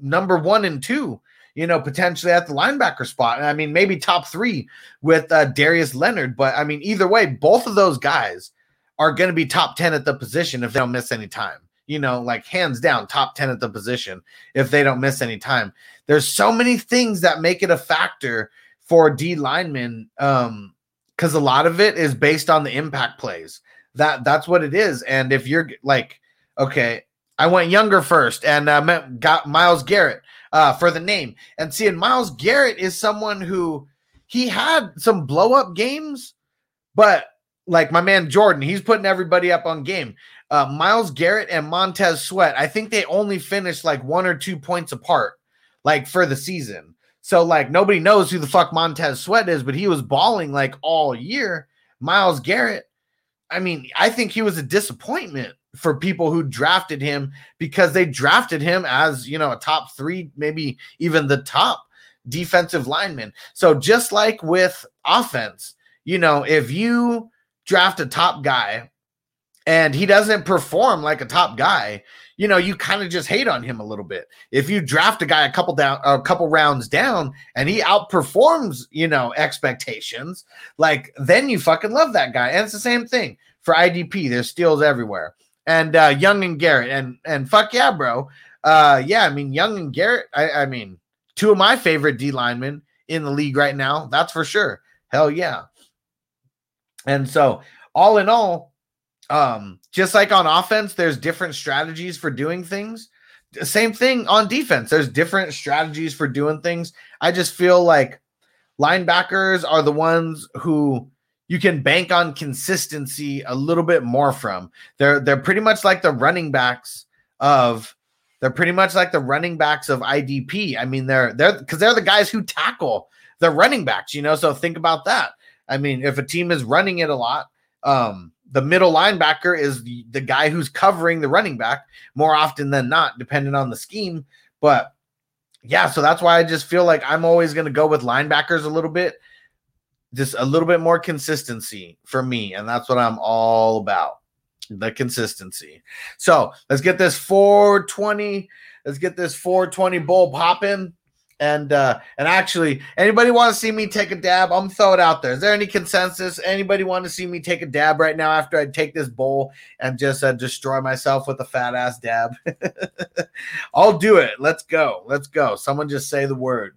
number one and two, you know, potentially at the linebacker spot. I mean, maybe top three with uh, Darius Leonard. But I mean, either way, both of those guys are going to be top 10 at the position if they don't miss any time. You know, like hands down, top 10 at the position if they don't miss any time. There's so many things that make it a factor for D linemen. Um, because a lot of it is based on the impact plays. That that's what it is. And if you're like, okay, I went younger first and uh, met, got Myles Garrett uh, for the name, and seeing Myles Garrett is someone who he had some blow up games, but like my man Jordan, he's putting everybody up on game. Uh, Myles Garrett and Montez Sweat, I think they only finished like one or two points apart, like for the season. So like nobody knows who the fuck Montez Sweat is, but he was balling like all year. Myles Garrett, I mean, I think he was a disappointment for people who drafted him because they drafted him as, you know, a top 3, maybe even the top defensive lineman. So just like with offense, you know, if you draft a top guy and he doesn't perform like a top guy, you know, you kind of just hate on him a little bit. If you draft a guy a couple down, a couple rounds down, and he outperforms, you know, expectations, like then you fucking love that guy. And it's the same thing for IDP. There's steals everywhere. And uh, Young and Garrett, and and fuck yeah, bro. Uh, yeah, I mean Young and Garrett. I, I mean, two of my favorite D linemen in the league right now. That's for sure. Hell yeah. And so, all in all, um, just like on offense, there's different strategies for doing things. Same thing on defense. There's different strategies for doing things. I just feel like linebackers are the ones who you can bank on consistency a little bit more from. They're they're pretty much like the running backs of they're pretty much like the running backs of IDP. I mean, they're they're because they're the guys who tackle the running backs, you know. So think about that. I mean, if a team is running it a lot, um, the middle linebacker is the, the guy who's covering the running back more often than not, depending on the scheme. But yeah, so that's why I just feel like I'm always going to go with linebackers a little bit, just a little bit more consistency for me. And that's what I'm all about the consistency. So let's get this 420. Let's get this 420 bowl popping. And uh and actually, anybody want to see me take a dab? I'm throw it out there. Is there any consensus? Anybody want to see me take a dab right now after I take this bowl and just uh, destroy myself with a fat ass dab? I'll do it. Let's go. Let's go. Someone just say the word.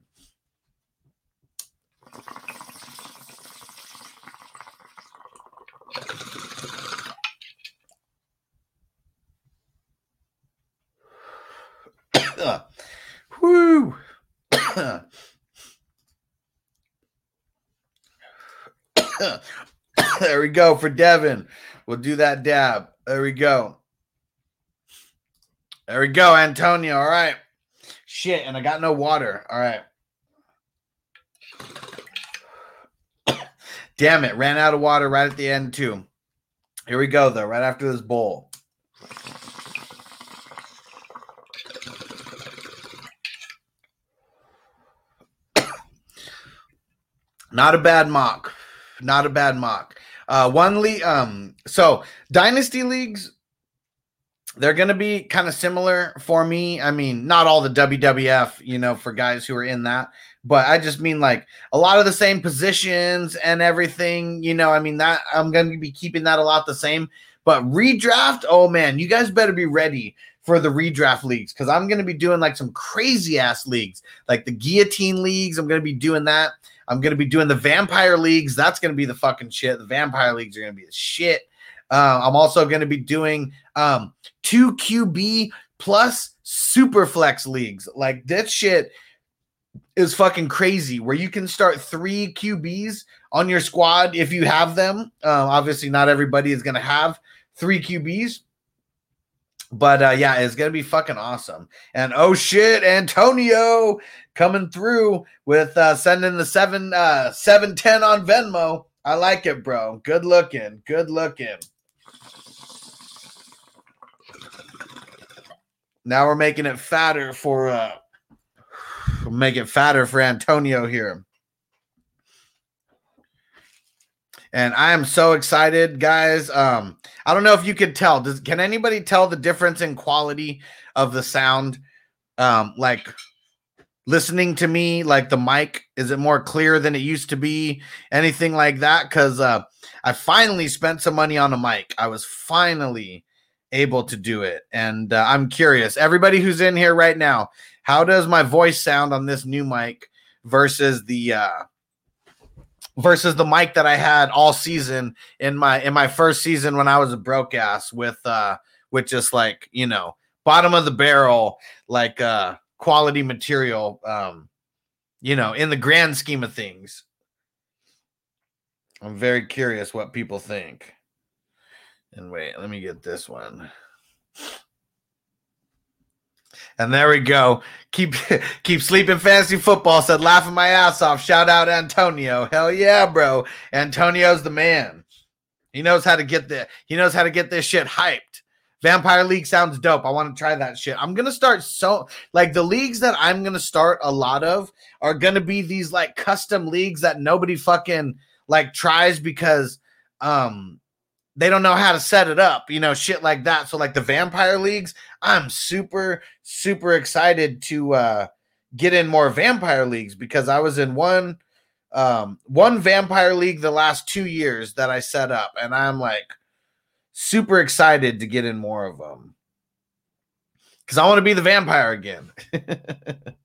Woo. there we go for Devin. We'll do that dab. There we go. There we go, Antonio. All right. Shit, and I got no water. All right. Damn it, ran out of water right at the end, too. Here we go, though, right after this bowl. Not a bad mock. Not a bad mock. Uh, one league. Um, so dynasty leagues, they're going to be kind of similar for me. I mean, not all the WWF, you know, for guys who are in that, but I just mean like a lot of the same positions and everything. You know, I mean that I'm going to be keeping that a lot the same. But redraft, oh man, you guys better be ready for the redraft leagues because I'm going to be doing like some crazy ass leagues, like the guillotine leagues. I'm going to be doing that. I'm going to be doing the vampire leagues. That's going to be the fucking shit. The vampire leagues are going to be the shit. Uh, I'm also going to be doing um, two QB plus super flex leagues. Like that shit is fucking crazy where you can start three QBs on your squad if you have them. Uh, obviously, not everybody is going to have three QBs. But uh, yeah, it's gonna be fucking awesome. And oh shit, Antonio coming through with uh, sending the seven uh, seven ten on Venmo. I like it, bro. Good looking, good looking. Now we're making it fatter for uh, make it fatter for Antonio here. and I am so excited, guys. Um, I don't know if you could tell. Does can anybody tell the difference in quality of the sound? Um, like listening to me, like the mic, is it more clear than it used to be? Anything like that? Because uh, I finally spent some money on a mic. I was finally able to do it, and uh, I'm curious. Everybody who's in here right now, how does my voice sound on this new mic versus the uh versus the mic that I had all season in my in my first season when I was a broke ass with uh with just like you know bottom of the barrel like uh quality material um you know in the grand scheme of things. I'm very curious what people think. And wait let me get this one and there we go. Keep keep sleeping fantasy football. Said laughing my ass off. Shout out Antonio. Hell yeah, bro. Antonio's the man. He knows how to get the he knows how to get this shit hyped. Vampire League sounds dope. I want to try that shit. I'm gonna start so like the leagues that I'm gonna start a lot of are gonna be these like custom leagues that nobody fucking like tries because um they don't know how to set it up, you know, shit like that. So like the vampire leagues, I'm super super excited to uh get in more vampire leagues because I was in one um one vampire league the last 2 years that I set up and I'm like super excited to get in more of them. Cuz I want to be the vampire again.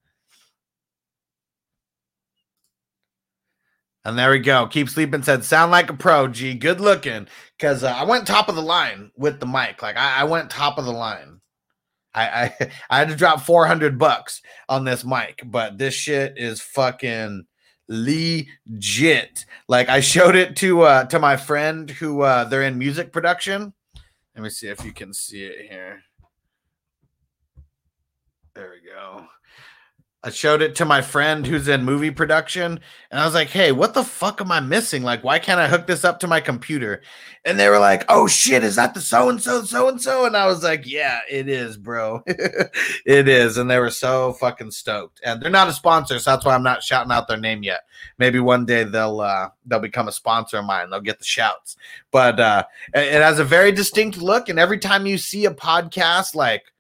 And there we go. Keep sleeping said, sound like a pro, G. Good looking. Because uh, I went top of the line with the mic. Like I, I went top of the line. I, I I had to drop 400 bucks on this mic, but this shit is fucking legit. Like I showed it to uh to my friend who uh they're in music production. Let me see if you can see it here. There we go. I showed it to my friend who's in movie production, and I was like, "Hey, what the fuck am I missing? Like, why can't I hook this up to my computer?" And they were like, "Oh shit, is that the so and so, so and so?" And I was like, "Yeah, it is, bro, it is." And they were so fucking stoked. And they're not a sponsor, so that's why I'm not shouting out their name yet. Maybe one day they'll uh, they'll become a sponsor of mine. They'll get the shouts. But uh, it has a very distinct look, and every time you see a podcast like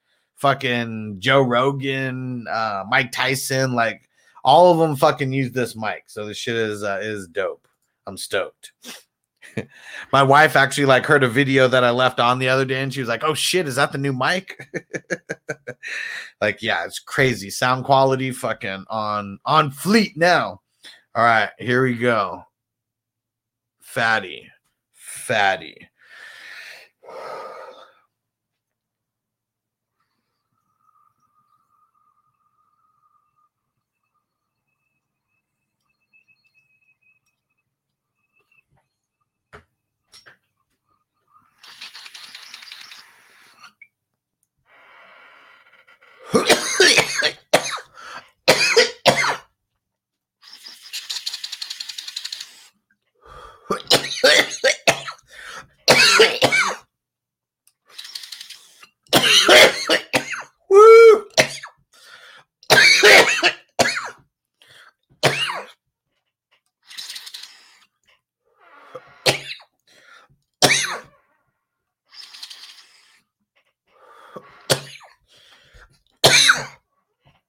fucking Joe Rogan, uh, Mike Tyson, like all of them fucking use this mic. So this shit is uh, is dope. I'm stoked. My wife actually like heard a video that I left on the other day and she was like, "Oh shit, is that the new mic?" like, yeah, it's crazy. Sound quality fucking on on fleet now. All right, here we go. Fatty. Fatty. Woo!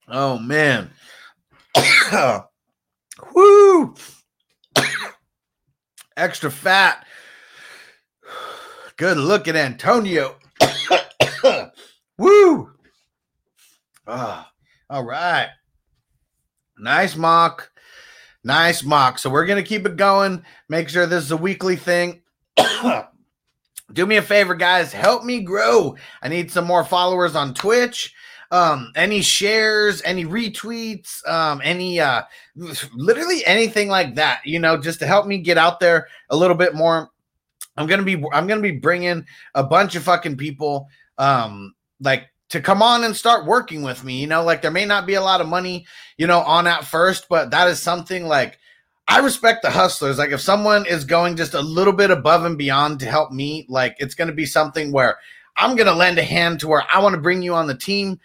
oh man. Woo! Extra fat. Good looking Antonio. Woo! Ah, all right. Nice mock. Nice mock. So we're gonna keep it going. Make sure this is a weekly thing. Do me a favor, guys. Help me grow. I need some more followers on Twitch. Um, any shares, any retweets, um, any uh literally anything like that, you know, just to help me get out there a little bit more. I'm gonna be I'm gonna be bringing a bunch of fucking people um like to come on and start working with me. You know, like there may not be a lot of money, you know, on at first, but that is something like I respect the hustlers. Like if someone is going just a little bit above and beyond to help me, like it's going to be something where I'm going to lend a hand to where I want to bring you on the team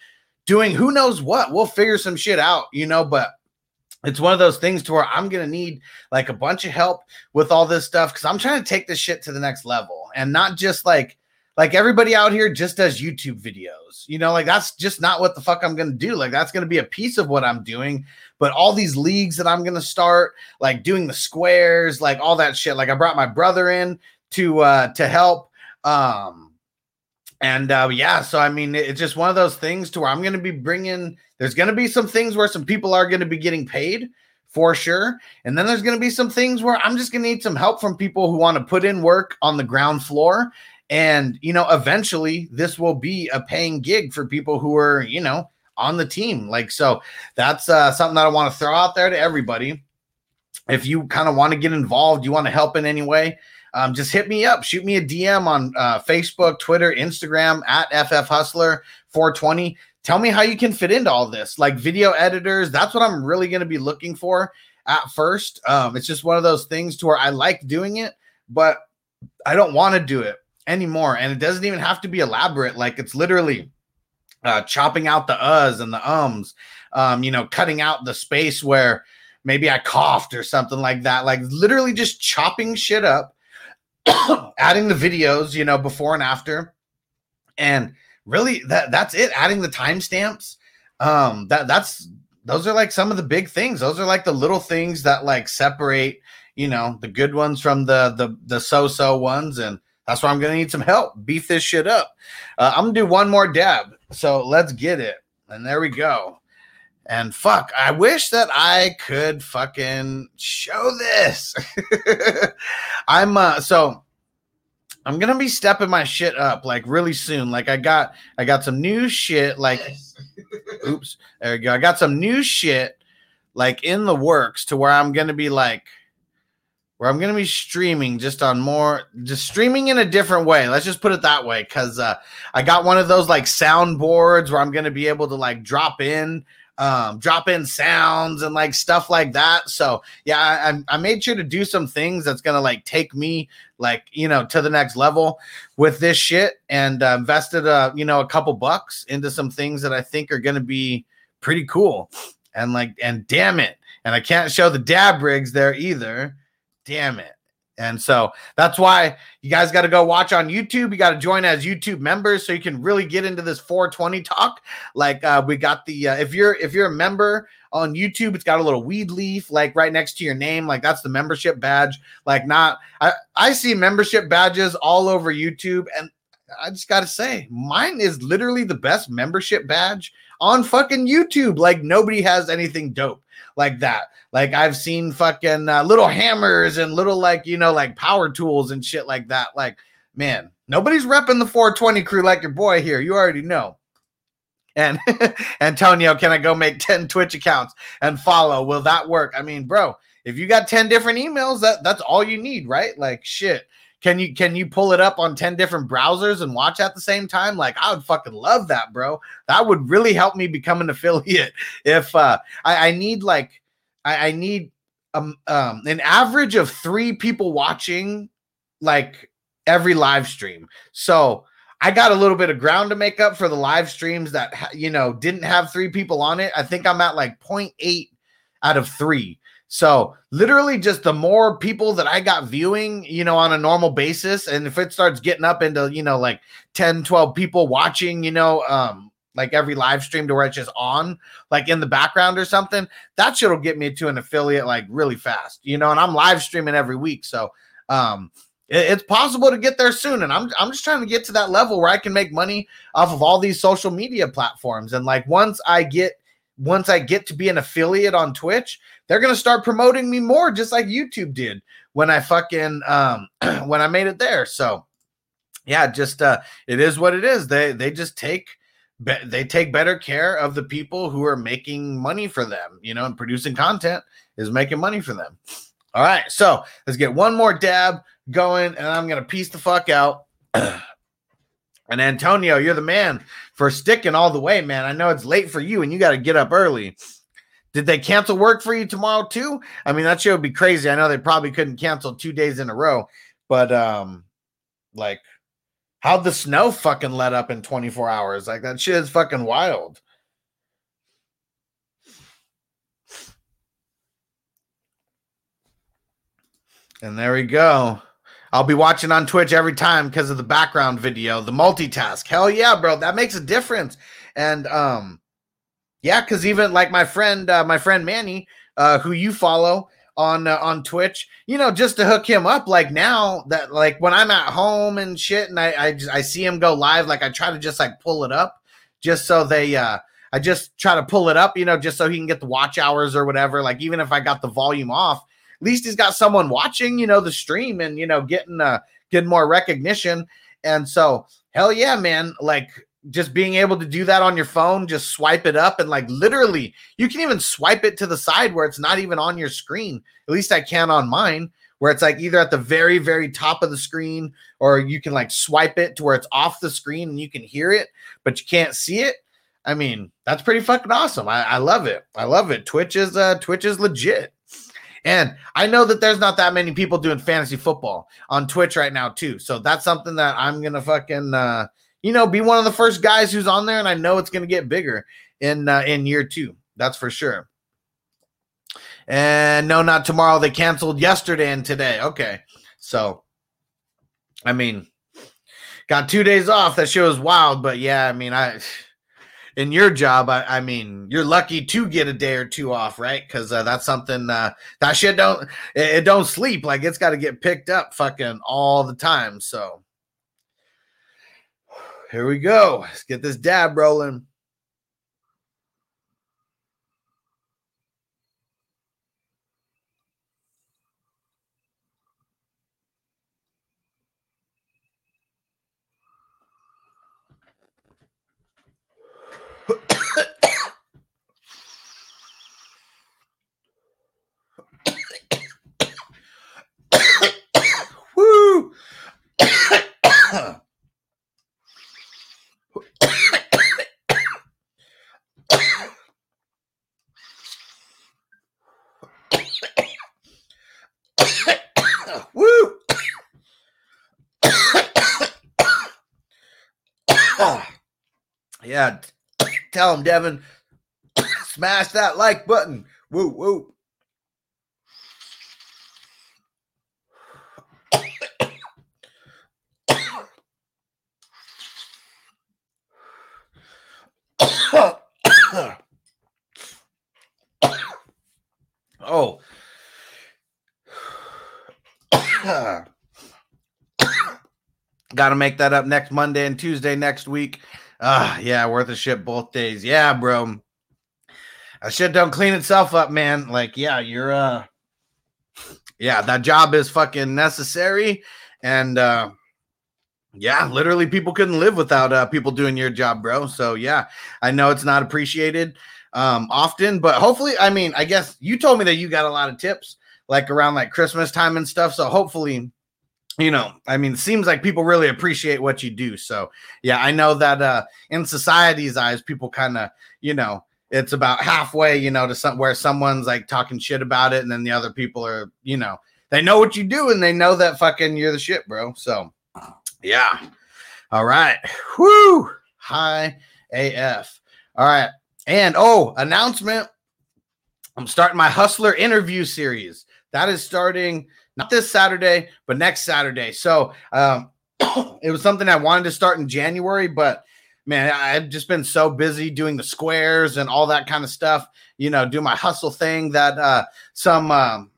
doing who knows what. We'll figure some shit out, you know, but it's one of those things to where I'm going to need like a bunch of help with all this stuff cuz I'm trying to take this shit to the next level and not just like like everybody out here just does YouTube videos. You know, like that's just not what the fuck I'm going to do. Like that's going to be a piece of what I'm doing, but all these leagues that I'm going to start, like doing the squares, like all that shit. Like I brought my brother in to uh to help um and uh yeah, so I mean it's just one of those things to where I'm going to be bringing there's going to be some things where some people are going to be getting paid for sure. And then there's going to be some things where I'm just going to need some help from people who want to put in work on the ground floor and, you know, eventually this will be a paying gig for people who are, you know, on the team. Like, so that's uh, something that I want to throw out there to everybody. If you kind of want to get involved, you want to help in any way, um, just hit me up. Shoot me a DM on uh, Facebook, Twitter, Instagram at FF Hustler 420. Tell me how you can fit into all this. Like video editors, that's what I'm really going to be looking for at first. Um, it's just one of those things to where I like doing it, but I don't want to do it anymore. And it doesn't even have to be elaborate. Like it's literally uh, chopping out the uhs and the ums, um, you know, cutting out the space where maybe I coughed or something like that. Like literally just chopping shit up, adding the videos, you know, before and after. And really that that's it. Adding the timestamps. Um, that that's those are like some of the big things. Those are like the little things that like separate, you know, the good ones from the the the so-so ones. And that's why I'm gonna need some help. Beef this shit up. Uh, I'm gonna do one more dab. So let's get it. And there we go. And fuck, I wish that I could fucking show this. I'm uh so I'm gonna be stepping my shit up like really soon. Like I got I got some new shit, like oops, there we go. I got some new shit like in the works to where I'm gonna be like where I'm gonna be streaming just on more just streaming in a different way. Let's just put it that way. Cause uh I got one of those like soundboards where I'm gonna be able to like drop in um, drop in sounds and like stuff like that. So yeah, I, I- made sure to do some things that's gonna like take me like you know to the next level with this shit, and uh, invested uh, you know a couple bucks into some things that I think are gonna be pretty cool. And like, and damn it, and I can't show the dab rigs there either. Damn it. And so that's why you guys got to go watch on YouTube. You got to join as YouTube members so you can really get into this 420 talk. Like uh, we got the uh, if you're if you're a member on YouTube, it's got a little weed leaf like right next to your name. Like that's the membership badge. Like not I I see membership badges all over YouTube, and I just got to say mine is literally the best membership badge on fucking YouTube. Like nobody has anything dope like that. Like I've seen fucking uh, little hammers and little like you know like power tools and shit like that. Like man, nobody's repping the 420 crew like your boy here. You already know. And Antonio, can I go make 10 Twitch accounts and follow? Will that work? I mean, bro, if you got 10 different emails, that that's all you need, right? Like shit. Can you can you pull it up on 10 different browsers and watch at the same time? Like I would fucking love that, bro. That would really help me become an affiliate. If uh I, I need like I, I need um, um an average of three people watching like every live stream. So I got a little bit of ground to make up for the live streams that you know didn't have three people on it. I think I'm at like 0.8 out of three. So literally just the more people that I got viewing, you know, on a normal basis, and if it starts getting up into, you know, like 10, 12 people watching, you know, um, like every live stream to where it's just on, like in the background or something, that shit will get me to an affiliate like really fast, you know, and I'm live streaming every week. So um it- it's possible to get there soon. And I'm I'm just trying to get to that level where I can make money off of all these social media platforms. And like once I get once I get to be an affiliate on Twitch, they're gonna start promoting me more, just like YouTube did when I fucking um when I made it there. So yeah, just uh it is what it is. They they just take be- they take better care of the people who are making money for them, you know, and producing content is making money for them. All right, so let's get one more dab going, and I'm gonna piece the fuck out. and Antonio, you're the man for sticking all the way, man. I know it's late for you, and you got to get up early. Did they cancel work for you tomorrow too? I mean, that show would be crazy. I know they probably couldn't cancel two days in a row, but um, like, how'd the snow fucking let up in 24 hours? Like that shit is fucking wild. And there we go. I'll be watching on Twitch every time because of the background video, the multitask. Hell yeah, bro. That makes a difference. And um, yeah, because even like my friend, uh, my friend Manny, uh, who you follow on uh, on Twitch, you know, just to hook him up. Like now that like when I'm at home and shit, and I I, just, I see him go live, like I try to just like pull it up, just so they uh I just try to pull it up, you know, just so he can get the watch hours or whatever. Like even if I got the volume off, at least he's got someone watching, you know, the stream and you know getting uh getting more recognition. And so hell yeah, man, like just being able to do that on your phone, just swipe it up and like literally you can even swipe it to the side where it's not even on your screen. At least I can on mine, where it's like either at the very, very top of the screen or you can like swipe it to where it's off the screen and you can hear it, but you can't see it. I mean, that's pretty fucking awesome. I, I love it. I love it. Twitch is uh Twitch is legit. And I know that there's not that many people doing fantasy football on Twitch right now, too. So that's something that I'm gonna fucking uh, you know, be one of the first guys who's on there, and I know it's gonna get bigger in uh, in year two. That's for sure. And no, not tomorrow. They canceled yesterday and today. Okay, so I mean, got two days off. That show is wild, but yeah, I mean, I in your job, I, I mean, you're lucky to get a day or two off, right? Because uh, that's something uh, that shit don't it, it don't sleep. Like it's got to get picked up, fucking all the time. So here we go. Let's get this dab rolling. Woo! Yeah, tell him, Devin. Smash that like button. Woo woo. oh. Got to make that up next Monday and Tuesday next week. Ah, yeah, worth a shit both days. Yeah, bro. That shit don't clean itself up, man. Like, yeah, you're uh yeah, that job is fucking necessary. And uh yeah, literally people couldn't live without uh people doing your job, bro. So yeah, I know it's not appreciated um often, but hopefully, I mean, I guess you told me that you got a lot of tips like around like Christmas time and stuff. So hopefully, you know, I mean, it seems like people really appreciate what you do. So yeah, I know that uh in society's eyes, people kind of, you know, it's about halfway, you know, to some where someone's like talking shit about it, and then the other people are, you know, they know what you do and they know that fucking you're the shit, bro. So yeah. All right. Whoo. High AF. All right. And oh, announcement. I'm starting my hustler interview series. That is starting not this Saturday, but next Saturday. So um it was something I wanted to start in January, but man, I've just been so busy doing the squares and all that kind of stuff, you know, do my hustle thing that uh some um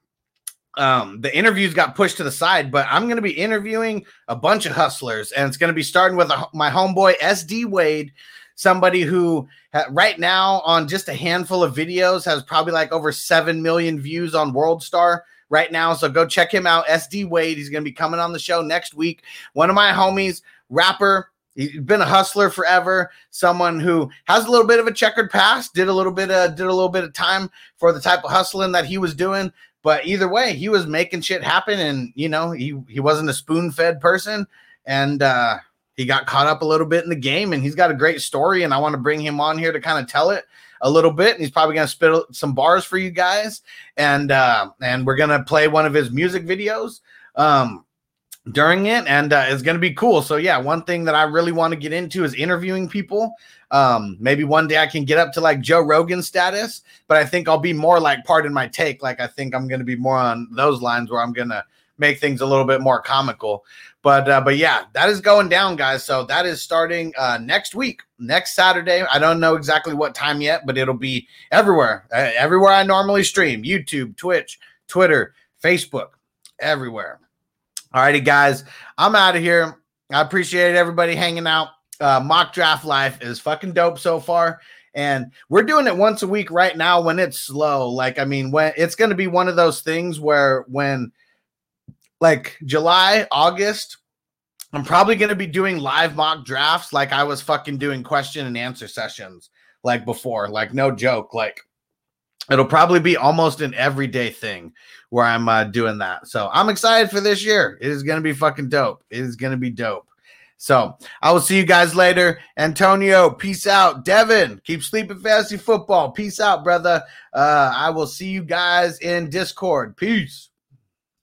um the interviews got pushed to the side, but I'm going to be interviewing a bunch of hustlers and it's going to be starting with a, my homeboy SD Wade, somebody who right now on just a handful of videos has probably like over 7 million views on World Star right now. So go check him out. SD Wade. He's going to be coming on the show next week. One of my homies, rapper. He's been a hustler forever. Someone who has a little bit of a checkered past. Did a little bit of did a little bit of time for the type of hustling that he was doing. But either way, he was making shit happen, and you know he he wasn't a spoon fed person, and uh, he got caught up a little bit in the game, and he's got a great story, and I want to bring him on here to kind of tell it a little bit and he's probably going to spit some bars for you guys. And uh and we're going to play one of his music videos um during it and uh, it's going to be cool. So yeah one thing that i really want to get into is interviewing people. Um maybe one day i can get up to like joe rogan status but i think i'll be more like part pardon my take. Like i think i'm going to be more on those lines where i'm going to make things a little bit more comical but uh, but yeah that is going down guys so that is starting uh next week next saturday i don't know exactly what time yet but it'll be everywhere uh, everywhere i normally stream youtube twitch twitter facebook everywhere Alrighty, guys, I'm out of here. I appreciate everybody hanging out. Uh, mock draft life is fucking dope so far. And we're doing it once a week right now when it's slow. Like, I mean, when it's going to be one of those things where when like July, August, I'm probably going to be doing live mock drafts like I was fucking doing question and answer sessions like before. Like, no joke. Like, it'll probably be almost an everyday thing where I'm uh, doing that. So I'm excited for this year. It is going to be fucking dope. It is going to be dope. So I will see you guys later. Antonio, peace out. Devin, keep sleeping fantasy football. Peace out, brother. Uh, I will see you guys in Discord. Peace.